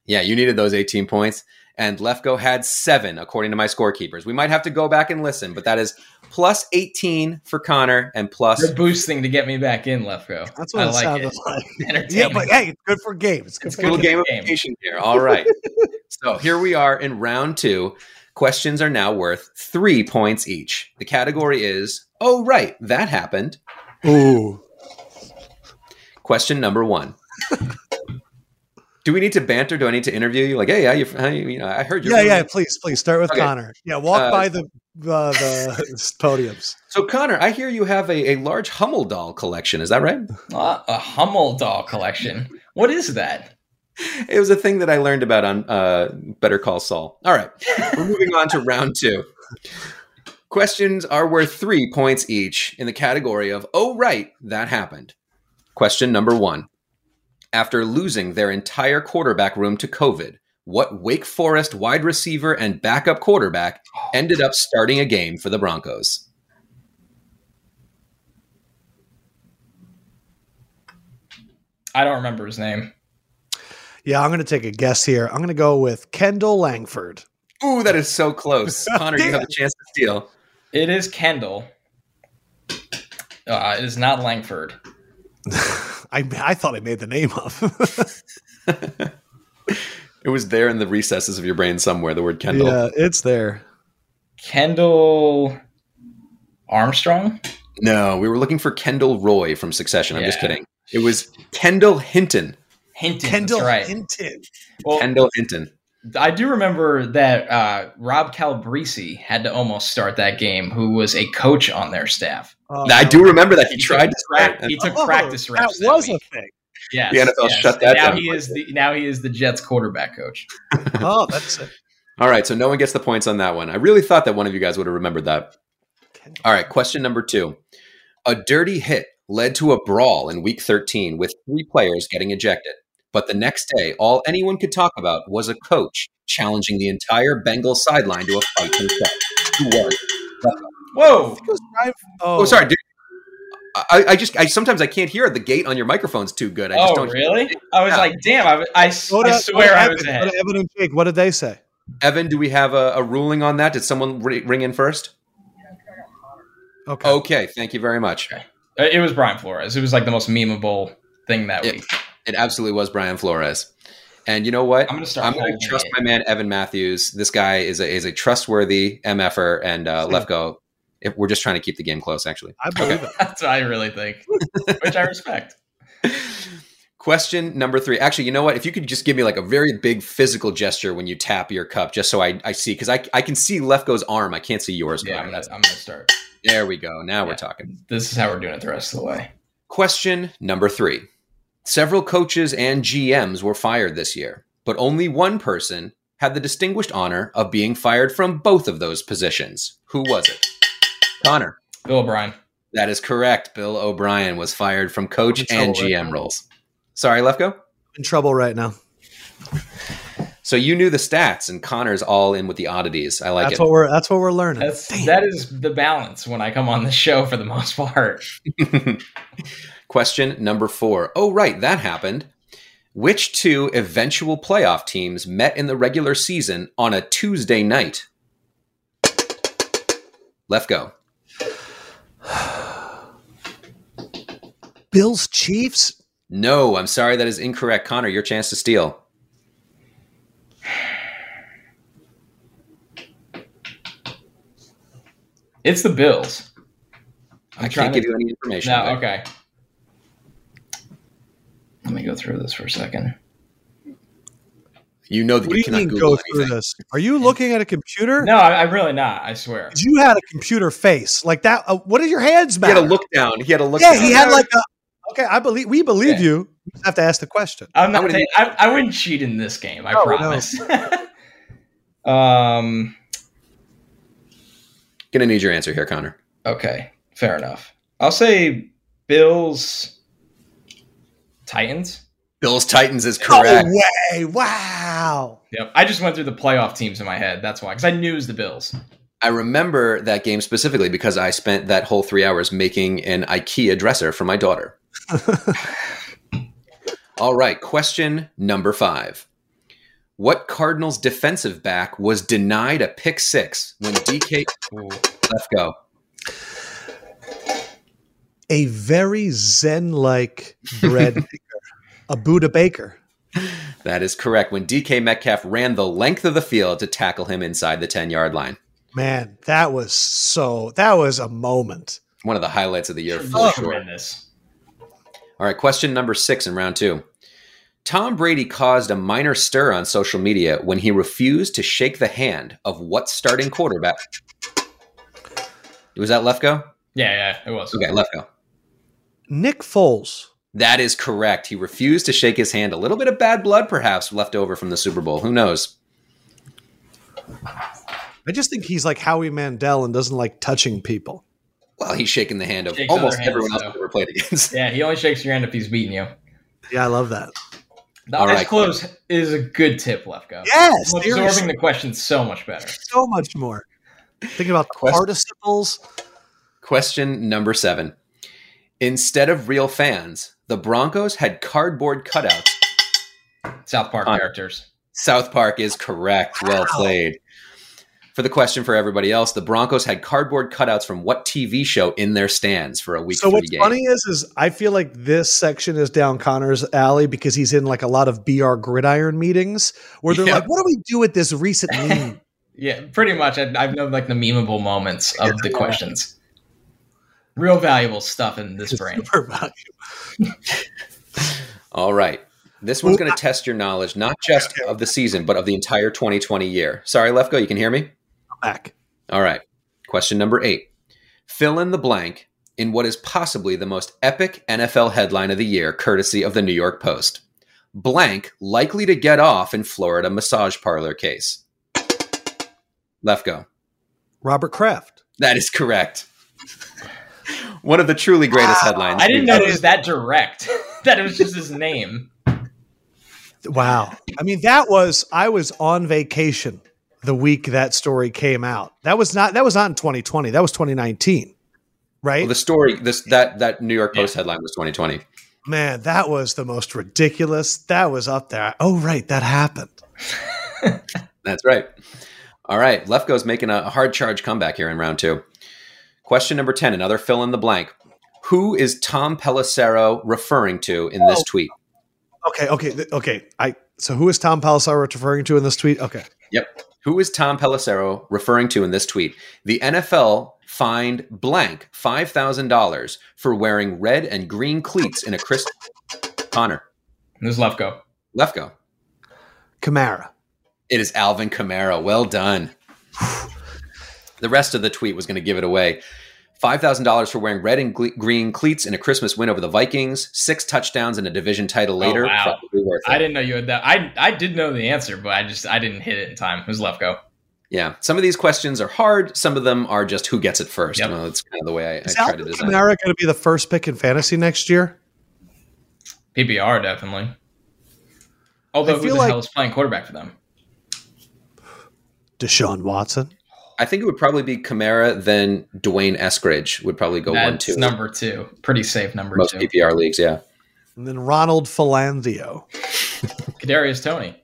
Yeah, you needed those 18 points. And Lefkoe had seven, according to my scorekeepers. We might have to go back and listen, but that is plus 18 for Connor and plus. They're boosting to get me back in, Lefkoe. That's what I it like sounded it. like. [laughs] Yeah, but hey, it's good for games. It's good It's for little good game. game of game. game here. All right. [laughs] so here we are in round two. Questions are now worth three points each. The category is, oh, right, that happened. Ooh. Question number one. [laughs] Do we need to banter? Do I need to interview you? Like, hey, how you, how you, you know, I heard you. Yeah, yeah. Please, please start with Okay. Connor. Yeah, walk Uh, by the uh, the [laughs] podiums. So, Connor, I hear you have a, a large Hummel doll collection. Is that right? Uh, a Hummel doll collection. What is that? It was a thing that I learned about on uh, Better Call Saul. All right, we're moving on to [laughs] round two. Questions are worth three points each in the category of "Oh, right, that happened." Question number one: After losing their entire quarterback room to COVID, what Wake Forest wide receiver and backup quarterback ended up starting a game for the Broncos? I don't remember his name. Yeah, I'm going to take a guess here. I'm going to go with Kendall Langford. Ooh, that is so close, [laughs] Connor. You have a chance to steal. It is Kendall. Uh, it is not Langford. [laughs] I I thought I made the name up. [laughs] It was there in the recesses of your brain somewhere. The word Kendall. yeah, it's there. Kendall Armstrong? No, we were looking for Kendall Roy from Succession. I'm just kidding. It was Kendall Hinton. Hinton. Kendall that's right. Hinton. Well, Kendall Hinton. I do remember that uh, Rob Calabrese had to almost start that game, who was a coach on their staff. Oh, I do remember that he, He tried to prac- start. he took Oh, practice That reps. was week. a thing. Yes, The NFL yes. shut that now down He is the now he is the Jets quarterback coach. [laughs] Oh, that's it. All right, so no one gets the points on that one. I really thought that one of you guys would have remembered that. All right, question number two. A dirty hit led to a brawl in week 13 with three players getting ejected. But the next day, all anyone could talk about was a coach challenging the entire Bengal sideline to a fight himself. Who was? it? Whoa! It was Brian- Oh, sorry, dude. I, I just I sometimes I can't hear the gate on your microphone's too good. I just Oh, don't really? I was Yeah. like, damn! I, I, s- Go to- I swear to I was Go ahead. to Evan and Jake. What did they say? Evan, do we have a, a ruling on that? Did someone ri- ring in first? Okay. Okay, thank you very much. Uh, It was Brian Flores. It was like the most memeable thing that Yeah. week. It absolutely was Brian Flores. And you know what? I'm gonna start I'm going to trust my man Evan Matthews. This guy is a is a trustworthy mf'er and uh, Yeah. Lefkoe. If we're just trying to keep the game close, actually. I believe it. [laughs] [laughs] That's what I really think, which I respect. Question number three. Actually, you know what? If you could just give me like a very big physical gesture when you tap your cup, just so I, I see, because I, I can see Lefkoe's arm. I can't see yours. Yeah, I'm That's- gonna, I'm gonna start. there we go. Now we're talking. This is how we're doing it the rest of the way. Question number three. Several coaches and GMs were fired this year, but only one person had the distinguished honor of being fired from both of those positions. Who was it? Connor. Bill O'Brien. That is correct. Bill O'Brien was fired from coach and trouble right GM roles. Sorry, Lefkoe? In trouble right now. So you knew the stats, and Connor's all in with the oddities. I like That's it. what we're. That's what we're learning. That's that is the balance when I come on the show for the most part. [laughs] Question number four. Oh, right, that happened. Which two eventual playoff teams met in the regular season on a Tuesday night? Lefkoe. [sighs] Bills Chiefs. No, I'm sorry, that is incorrect. Connor, your chance to steal. It's the Bills. I can't give you any information. No, okay. Let me go through this for a second. You know that What do you you cannot mean Google go through anything. this? Are you looking at a computer? No, I, I'm really not. I swear. You had a computer face like that. Uh, what are your hands He matter? had a look down. He had a look Yeah, down. he had like a. Okay, I believe we believe Yeah. you. You have to ask the question. I'm not. I'm I, I wouldn't cheat in this game. I No, no. promise. [laughs] um. Gonna need your answer here, Connor. Okay. Fair enough. I'll say Bills. Titans. Bills Titans is correct. No way! Wow. Yep. I just went through the playoff teams in my head. That's why, because I knew it was the Bills. I remember that game specifically because I spent that whole three hours making an IKEA dresser for my daughter. [laughs] All right, question number five. What Cardinals defensive back was denied a pick six when DK Lefkoe? A very zen-like bread [laughs] maker, a Budda Baker. That is correct. When DK Metcalf ran the length of the field to tackle him inside the 10 yard line. Man, that was so. That was a moment. One of the highlights of the year for Oh, sure. tremendous. All right, question number six in round two. Tom Brady caused a minor stir on social media when he refused to shake the hand of what starting quarterback? Was that Lefkoe? Yeah, yeah, it was. Okay, Lefkoe. Nick Foles. That is correct. He refused to shake his hand. A little bit of bad blood, perhaps, left over from the Super Bowl. Who knows? I just think he's like Howie Mandel and doesn't like touching people. Well, he's shaking the hand of almost hands, everyone else though. I've ever played against. Yeah, he only shakes your hand if he's beating you. Yeah, I love that. The All eyes right. closed is a good tip, Lefkoe. Yes, absorbing seriously. the question so much better. so much more. Thinking about the Question- participles. Question number seven. Instead of real fans, the Broncos had cardboard cutouts. South Park On- characters. South Park is correct. Well played. For the question for everybody else, the Broncos had cardboard cutouts from what TV show in their stands for a week So three what's game? funny is, is I feel like this section is down Connor's alley because he's in like a lot of BR gridiron meetings where they're Yeah. like, "What do we do with this recent [laughs] meme?" Yeah, pretty much. I, I've known like the memeable moments of the questions. Real valuable stuff in this brain. Super value. All right. This one's going to test your knowledge, not just of the season, but of the entire 2020 year. Sorry, Lefkoe, you can hear me? Back. All right. Question number eight. Fill in the blank in what is possibly the most epic NFL headline of the year, courtesy of the New York Post. Blank likely to get off in Florida massage parlor case. Lefkoe. Robert Kraft. That is correct. One of the truly greatest headlines. I didn't know it was that direct. [laughs] that it was just his name. Wow. I mean, that was I was on vacation the week that story came out. That was not that was not in 2020. That was 2019. Right? Well, the story, this that that New York Post headline was 2020. Man, that was the most ridiculous. That was up there. Oh, right, that happened. [laughs] That's right. All right. Lefkoe's making a hard charge comeback here in round two. Question number 10, another fill in the blank. Who is Tom Pelissero referring to in this Oh. tweet? Okay, okay, th- okay. I so who is Tom Pelissero referring to in this tweet? Okay. Yep. Who is Tom Pelissero referring to in this tweet? The NFL fined blank $5,000 for wearing red and green cleats in a Chris Connor. This is Lefkoe. Lefkoe. Kamara. It is Alvin Kamara. Well done. [sighs] [laughs] the rest of the tweet was going to give it away. $5,000 for wearing red and gle- green cleats in a Christmas win over the Vikings, six touchdowns and a division title oh, later. wow. Probably worth it. I didn't know you had that. I I did know the answer, but I just I didn't hit it in time. It was Lefkoe. Yeah. Some of these questions are hard. Some of them are just who gets it first. Yep. Well, that's kind of the way I, I Is try to Alvin design it. Kamara going to be the first pick in fantasy next year? PPR definitely. Although I who the like- hell is playing quarterback for them? Deshaun Watson. I think it would probably be Kamara, then Dwayne Eskridge would probably go one, two. number two. Pretty safe number Most two. PPR leagues, yeah. And then Ronald Philandio. [laughs] Kadarius Toney.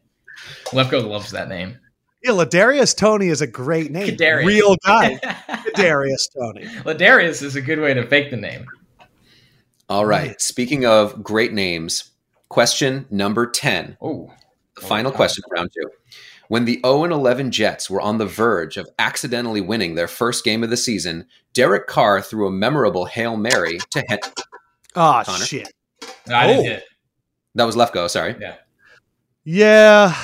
Lefkoe loves that name. Yeah, Ladarius Tony is a great name. Kadarius. Real guy. [laughs] Kadarius Toney. Ladarius is a good way to fake the name. All right. Speaking of great names, question number 10. Oh, The final oh, question round two. When the 0 and 11 Jets were on the verge of accidentally winning their first game of the season, Derek Carr threw a memorable Hail Mary to Hen- Oh, Connor. shit. I didn't Oh. hit. That was Lefkoe, sorry. Yeah, Yeah.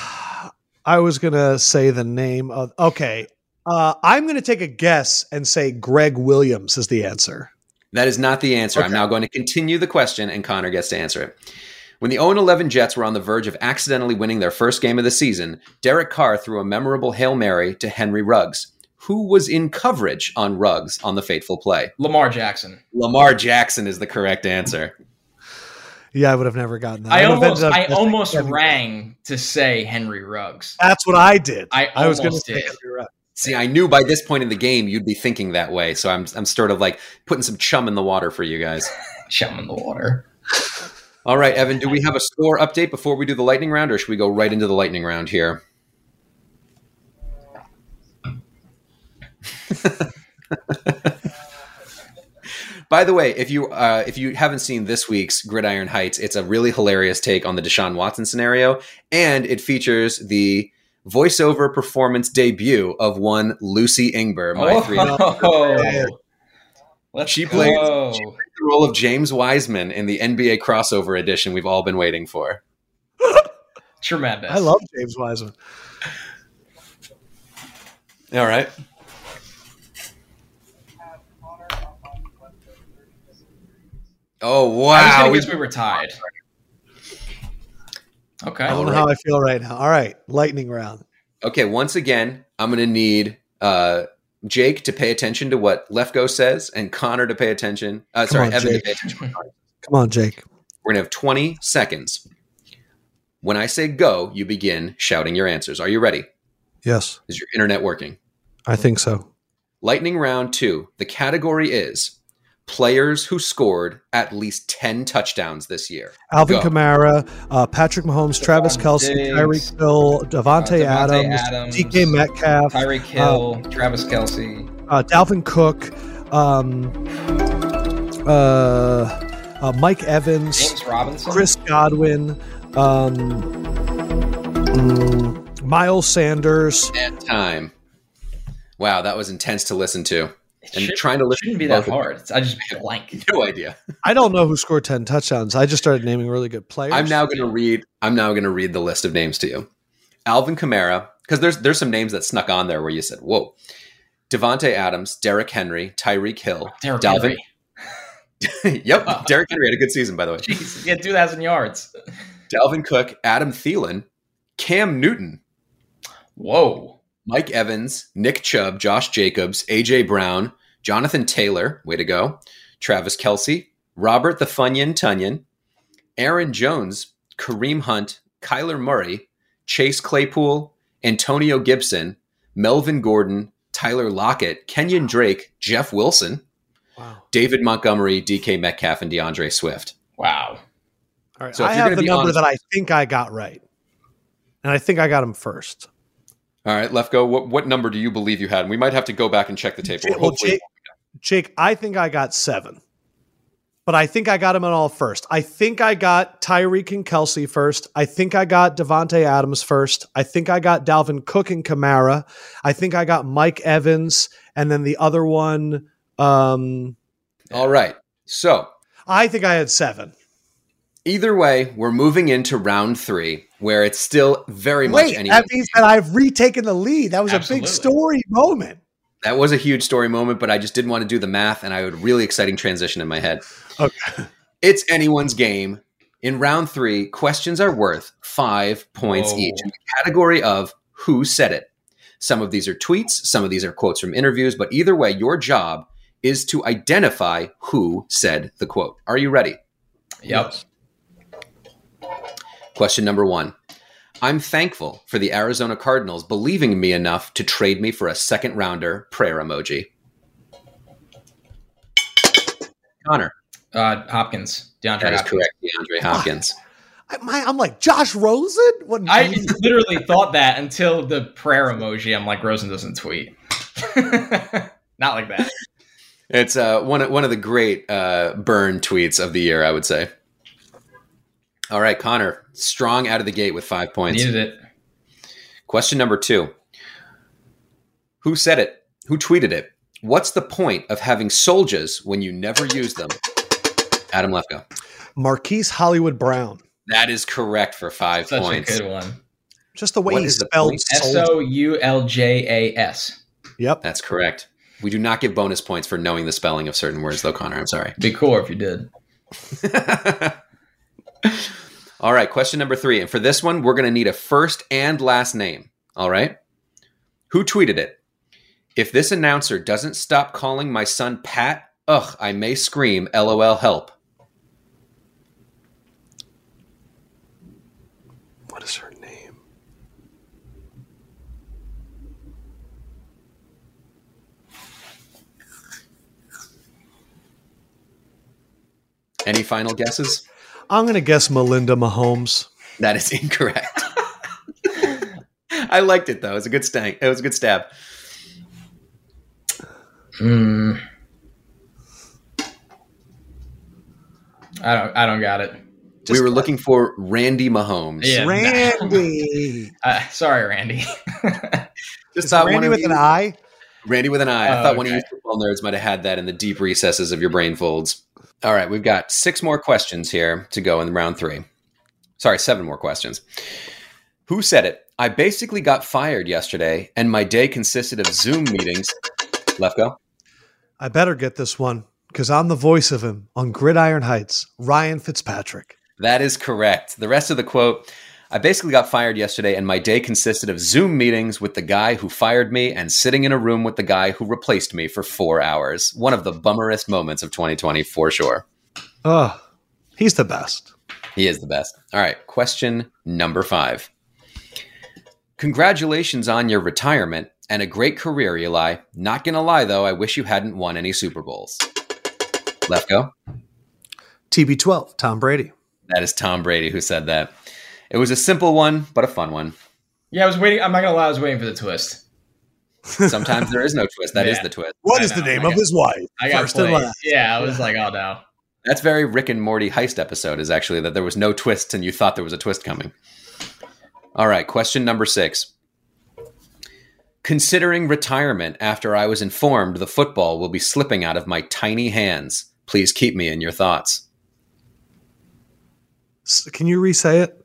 I was going to say the name of. Okay. Uh, I'm going to take a guess and say Gregg Williams is the answer. That is not the answer. I'm now going to continue the question, and Connor gets to answer it. When the 0 and 11 Jets were on the verge of accidentally winning their first game of the season, Derek Carr threw a memorable Hail Mary to Henry Ruggs, who was in coverage on Ruggs on the fateful play. Lamar Jackson. Lamar Jackson is the correct answer. Yeah, I would have never gotten that. I would have almost ended I almost Henry- rang to say Henry Ruggs. That's what I did. I was going to say. Henry Ruggs. See, I knew by this point in the game you'd be thinking that way, so I'm I'm sort of like putting some chum in the water for you guys. [laughs] Chum in the water. All right, Evan, do we have a score update before we do the lightning round, or should we go right into the lightning round here? [laughs] By the way, if you uh, if you haven't seen this week's Gridiron Heights, it's a really hilarious take on the Deshaun Watson scenario, and it features the voiceover performance debut of one Lucy Ingber, my three. [laughs] Oh, Let's She plays- go. The role of James Wiseman in the NBA crossover edition we've all been waiting for. [laughs] Tremendous. I love James Wiseman. All right. Oh I was wow! gonna We- guess we were tied. Okay. I don't know Alright. how I feel right now. All right, lightning round. okay, once again, I'm going to need uh, Jake to pay attention to what Lefkoe says, and Connor to pay attention. Uh, sorry, on, Evan Jake. to pay attention. to Connor Come on, Jake. We're going to have 20 seconds. When I say go, you begin shouting your answers. Are you ready? Yes, Is your internet working? I think so. Lightning round two. The category is players who scored at least 10 touchdowns this year. Alvin Go. Kamara, uh, Patrick Mahomes, Travis Kelce, Diggs, Tyreek Hill, Davante, uh, Davante Adams, Adams, DK Metcalf, Tyreek Hill, Travis Kelce. uh, Dalvin Cook, um, uh, uh, Mike Evans, James Robinson. Chris Godwin, um, mm, Miles Sanders. And time. Wow, that was intense to listen to. It And should- trying to listen shouldn't be to both that hard. It's- I just made a blank. [laughs] No idea. I don't know who scored 10 touchdowns. I just started naming really good players. I'm now going to read. I'm now going to read the list of names to you. Alvin Kamara, because there's there's some names that snuck on there where you said, "Whoa." Davante Adams, Derrick Henry, Tyreek Hill, oh, Derrick Dalvin. Henry. [laughs] yep, [laughs] Derrick Henry had a good season, by the way. Jeez, he had 2,000 yards. Dalvin Cook, Adam Thielen, Cam Newton, Whoa. Mike Evans, Nick Chubb, Josh Jacobs, AJ Brown, Jonathan Taylor, way to go, Travis Kelce, Robert the Funyon Tonyan, Aaron Jones, Kareem Hunt, Kyler Murray, Chase Claypool, Antonio Gibson, Melvin Gordon, Tyler Lockett, Kenyon Drake, Jeff Wilson, Wow. David Montgomery, DK Metcalf, and DeAndre Swift. Wow. All right. So I have the number honest- that I think I got right. And I think I got him first. All right, Lefkoe, what, what number do you believe you had? And we might have to go back and check the tape. Jake, well, Jake, Jake, I think I got seven. But I think I got him at all first. I think I got Tyreek and Kelce first. I think I got Davante Adams first. I think I got Dalvin Cook and Kamara. I think I got Mike Evans. And then the other one, um, All right. So I think I had seven. Either way, we're moving into round three, where it's still very much Wait, that means that I've retaken the lead. That was Absolutely. a big story moment. That was a huge story moment, but I just didn't want to do the math, and I had a really exciting transition in my head. Okay. [laughs] It's anyone's game. In round three, questions are worth five points Whoa. each in the category of who said it. Some of these are tweets, some of these are quotes from interviews, but either way, your job is to identify who said the quote. Are you ready? Yep. Question number one. I'm thankful for the Arizona Cardinals believing me enough to trade me for a second rounder prayer emoji. Connor, Uh, Hopkins. DeAndre that is Hopkins. correct. DeAndre Hopkins. I, my, I'm like, Josh Rosen? What, I literally thought that until the prayer emoji. I'm like, Rosen doesn't tweet. [laughs] Not like that. It's uh, one of, one of the great uh, burn tweets of the year, I would say. All right, Connor, strong out of the gate with five points. Needed it. Question number two Who said it? Who tweeted it? What's the point of having soldiers when you never use them? Adam Lefkoe. Marquise Hollywood Brown. That is correct for five Such points. a good one. Just the way What he spelled point? S soldier. O U L J A S. Yep. That's correct. We do not give bonus points for knowing the spelling of certain words, though, Connor. I'm sorry. Be cool if you did. [laughs] [laughs] All right, question number three. And for this one, we're going to need a first and last name. All right. Who tweeted it? If this announcer doesn't stop calling my son Pat, ugh, I may scream, LOL, help. What is her name? Any final guesses? I'm going to guess Melinda Mahomes. That is [laughs] incorrect. I liked it though. It was a good stank. It was a good stab. Hmm. I don't. I don't got it. we were looking for Randi Mahomes. Yeah. Randi. [laughs] Uh, sorry, Randi. [laughs] Just thought Randi one with you- an I? Randi with an I. I Oh, thought one of you football nerds might have had that in the deep recesses of your brain folds. All right, we've got six more questions here to go in round three. Sorry, seven more questions. Who said it? I basically got fired yesterday, and my day consisted of Zoom meetings. Lefkoe. I better get this one because I'm the voice of him on Gridiron Heights, Ryan Fitzpatrick. That is correct. The rest of the quote I basically got fired yesterday, and my day consisted of Zoom meetings with the guy who fired me and sitting in a room with the guy who replaced me for four hours. One of the bummerest moments of 2020 for sure. Oh, he's the best. He is the best. All right, question number five. Congratulations on your retirement and a great career, Eli. Not gonna lie though, I wish you hadn't won any Super Bowls. Lefkoe. TB12, Tom Brady. That is Tom Brady who said that. It was a simple one, but a fun one. Yeah, I was waiting. I'm not gonna lie. I was waiting for the twist. Sometimes there is no twist. That is Yeah. the twist. What I is the name I of got- his wife? I got First and last. Yeah, I was like, oh no. That's very Rick and Morty heist episode. Is actually that there was no twist and you thought there was a twist coming. All right, question number six. Considering retirement after I was informed the football will be slipping out of my tiny hands, please keep me in your thoughts. Can you re-say it?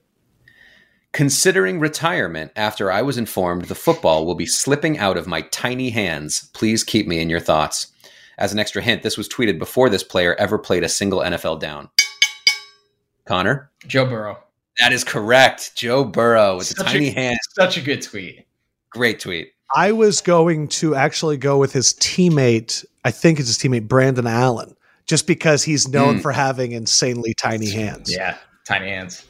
Considering retirement after I was informed the football will be slipping out of my tiny hands, please keep me in your thoughts. As an extra hint, this was tweeted before this player ever played a single NFL down. Connor? Joe Burrow. That is correct. Joe Burrow with the tiny a, hands. Such a good tweet. Great tweet. I was going to actually go with his teammate. I think it's his teammate Brandon Allen, just because he's known Mm. for having insanely tiny hands. Yeah, tiny hands.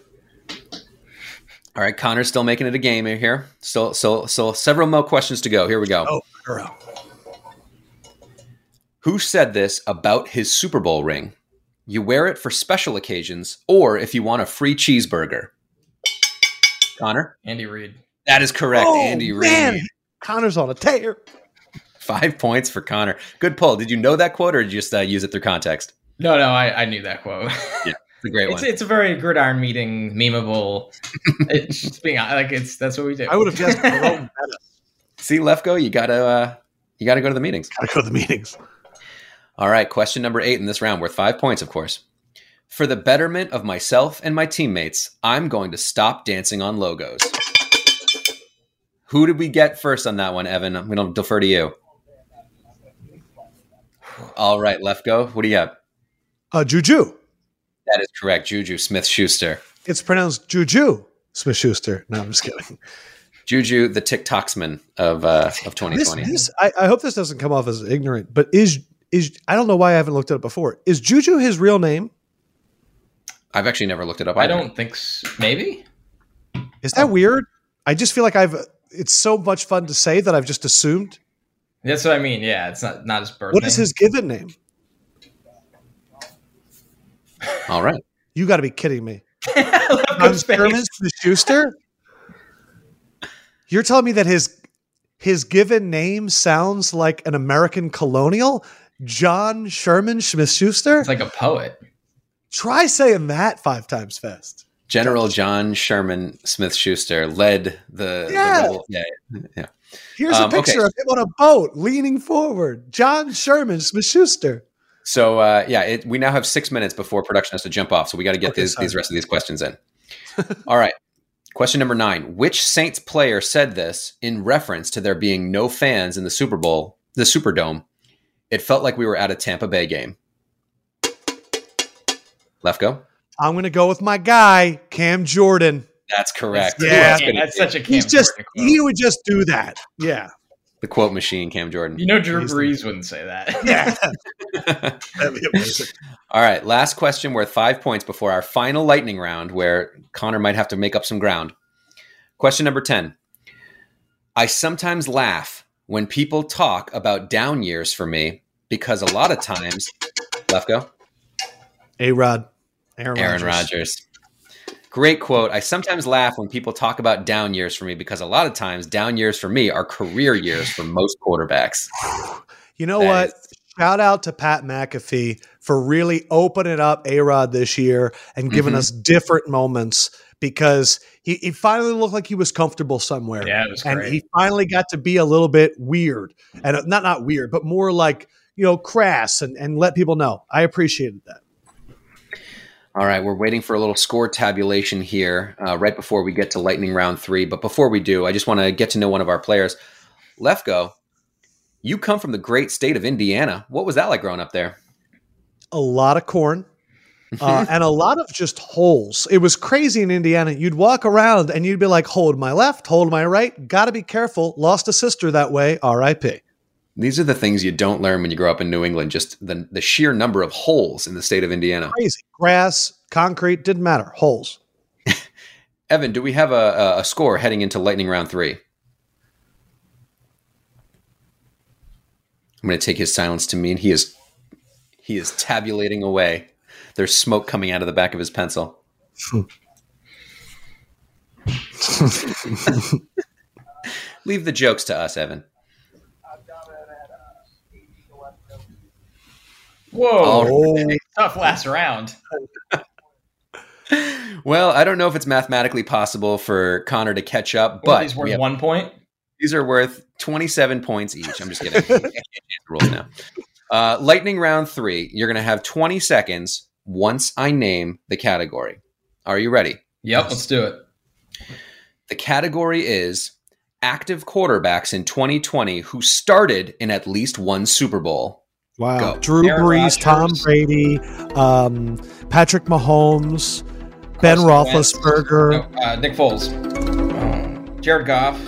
All right, Connor's still making it a game here. Still, so, so several more questions to go. Here we go. Oh, Burrow. Who said this about his Super Bowl ring? You wear it for special occasions or if you want a free cheeseburger. Connor? Andy Reid. That is correct. Oh, Andy Reid. Connor's on a tear. Five points for Connor. Good pull. Did you know that quote or did you just uh, use it through context? No, no, I, I knew that quote. [laughs] It's a great it's one. it's a very gridiron meeting, memeable. [laughs] it's just being like it's that's what we do. I would have guessed Jerome [laughs] Bettis. See, Lefkoe, you gotta uh, you gotta go to the meetings. Gotta go to the meetings. All right, question number eight in this round, worth five points, of course. For the betterment of myself and my teammates, I'm going to stop dancing on logos. Who did we get first on that one, Evan? I'm going to defer to you. All right, Lefkoe. What do you have? Uh, Juju. That is correct. Juju Smith Schuster. It's pronounced Juju Smith Schuster. No, I'm just kidding. Juju, the TikToksman of uh, of 2020. this, I, I hope this doesn't come off as ignorant, but is is I don't know why I haven't looked it up before. Is Juju his real name? I've actually never looked it up. I don't think so. maybe. Is that weird? I just feel like I've. It's so much fun to say that I've just assumed. That's what I mean. Yeah, it's not not his birth. What is his given name? All right. You got to be kidding me. [laughs] I'm John Sherman Schuster. You're telling me that his his given name sounds like an American colonial, John Sherman Smith Schuster. It's like a poet. Try saying that five times fast. General John Sherman Smith Schuster led the, Yeah. the. Yeah, yeah. Here's Um, a okay. picture of him on a boat leaning forward. John Sherman Smith Schuster. So uh, yeah, it, we now have six minutes before production has to jump off. So we got to get Okay, these, sorry. these rest of these questions in. [laughs] All right. Question number nine: Which Saints player said this in reference to there being no fans in the Super Bowl, the Superdome? It felt like we were at a Tampa Bay game. Lefkoe. I'm going to go with my guy, Cam Jordan. That's correct. Yeah. Who else Yeah, that's such a Cam He's just Jordan quote. he would just do that. Yeah. The quote machine, Cam Jordan. You know, Drew He's the- Brees wouldn't say that. [laughs] Yeah. [laughs] That'd be amazing. All right, last question worth five points before our final lightning round, where Connor might have to make up some ground. Question number 10. I sometimes laugh when people talk about down years for me because a lot of times, Lefkoe, A Rod. Aaron, Aaron Rodgers. Rodgers. Great quote. I sometimes laugh when people talk about down years for me because a lot of times down years for me are career years for most quarterbacks. You know That what? is- Shout out to Pat McAfee for really opening up A Rod this year and giving Mhm. us different moments because he, he finally looked like he was comfortable somewhere. Yeah, it was and great. he finally got to be a little bit weird and uh, not not weird, but more like you know crass and and let people know. I appreciated that. All right, we're waiting for a little score tabulation here uh, right before we get to lightning round three. But before we do, I just want to get to know one of our players. Lefkoe, you come from the great state of Indiana. What was that like growing up there? A lot of corn. uh, [laughs] and a lot of just holes. It was crazy in Indiana. You'd walk around and you'd be like, hold my left, hold my right. Got to be careful. Lost a sister that way. R.I.P. These are the things you don't learn when you grow up in New England. Just the the sheer number of holes in the state of Indiana. Crazy. Grass, concrete, didn't matter. Holes. [laughs] Evan, do we have a, a, a score heading into lightning round three? I'm going to take his silence to mean he is he is tabulating away. There's smoke coming out of the back of his pencil. [laughs] [laughs] Leave the jokes to us, Evan. Whoa, All tough last round. [laughs] Well, I don't know if it's mathematically possible for Connor to catch up, But but he's worth have- one point. these are worth 27 points each. I'm just kidding. [laughs] I can't change the rules now. Uh, lightning round three. You're going to have 20 seconds once I name the category. Are you ready? Yep, let's do it. The category is active quarterbacks in 2020 who started in at least one Super Bowl. Wow. Go. Drew Aaron Brees, Tom Brady, um, Patrick Mahomes, Ben Carson Wentz. Roethlisberger, No, uh, Nick Foles, Um, Jared Goff,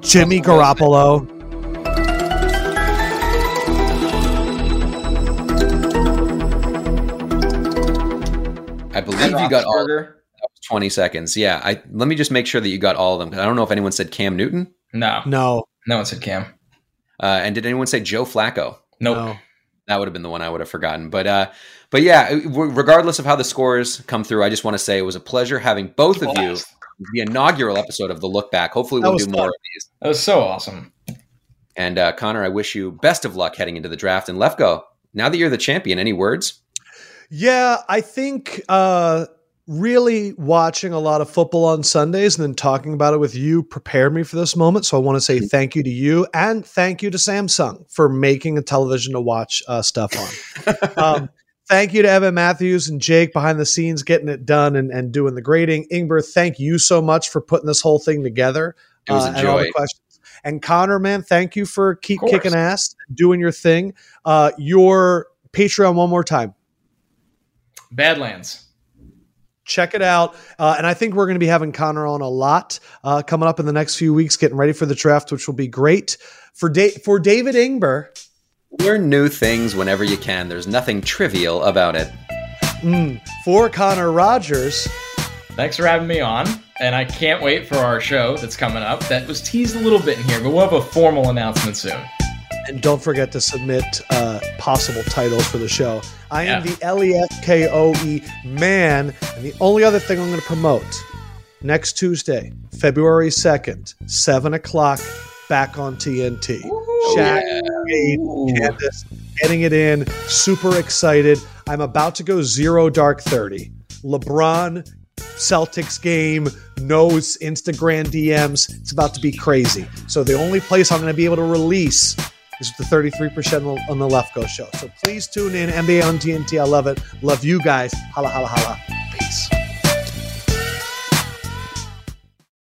Jimmy Russell Wilson. Garoppolo. I believe you got all 20 seconds. Yeah. I let me just make sure that you got all of them. 'cause I don't know if anyone said Cam Newton. No, No. no one said Cam. Uh, and did anyone say Joe Flacco? Nope. No. That would have been the one I would have forgotten. But uh, but yeah, regardless of how the scores come through, I just want to say it was a pleasure having both of you. The inaugural episode of the Look Back. Hopefully, we'll do fun. more of these. That was so awesome. And uh, Connor, I wish you best of luck heading into the draft. And Lefkoe, now that you're the champion, any words? Yeah, I think uh, really watching a lot of football on Sundays and then talking about it with you prepared me for this moment. So I want to say thank you to you and thank you to Samsung for making a television to watch uh, stuff on. um, [laughs] thank you to Evan Matthews and Jake behind the scenes getting it done and, and doing the grading. Ingber, thank you so much for putting this whole thing together. It was a and all the joy. questions. And Connor, man, thank you for keep kicking ass, doing your thing. Uh, your Patreon one more time. Badlands. Check it out. Uh, and I think we're going to be having Connor on a lot uh, coming up in the next few weeks, getting ready for the draft, which will be great. For da- for David Ingber, Learn new things whenever you can. There's nothing trivial about it. mm, for Connor Rogers, Thanks for having me on, and I can't wait for our show that's coming up. That was teased a little bit in here, but we'll have a formal announcement soon. And don't forget to submit uh, possible titles for the show. I am Yeah. the L E F K O E man, and the only other thing I'm going to promote next Tuesday, February 2nd, 7 o'clock, back on TNT. Shaq. Candace, getting it in. Super excited. I'm about to go zero dark 30. LeBron, Celtics game, knows Instagram DMs. It's about to be crazy. So the only place I'm going to be able to release is the 33% on the- Lefkoe show. So please tune in. NBA on TNT. I love it. Love you guys. Holla, holla, holla.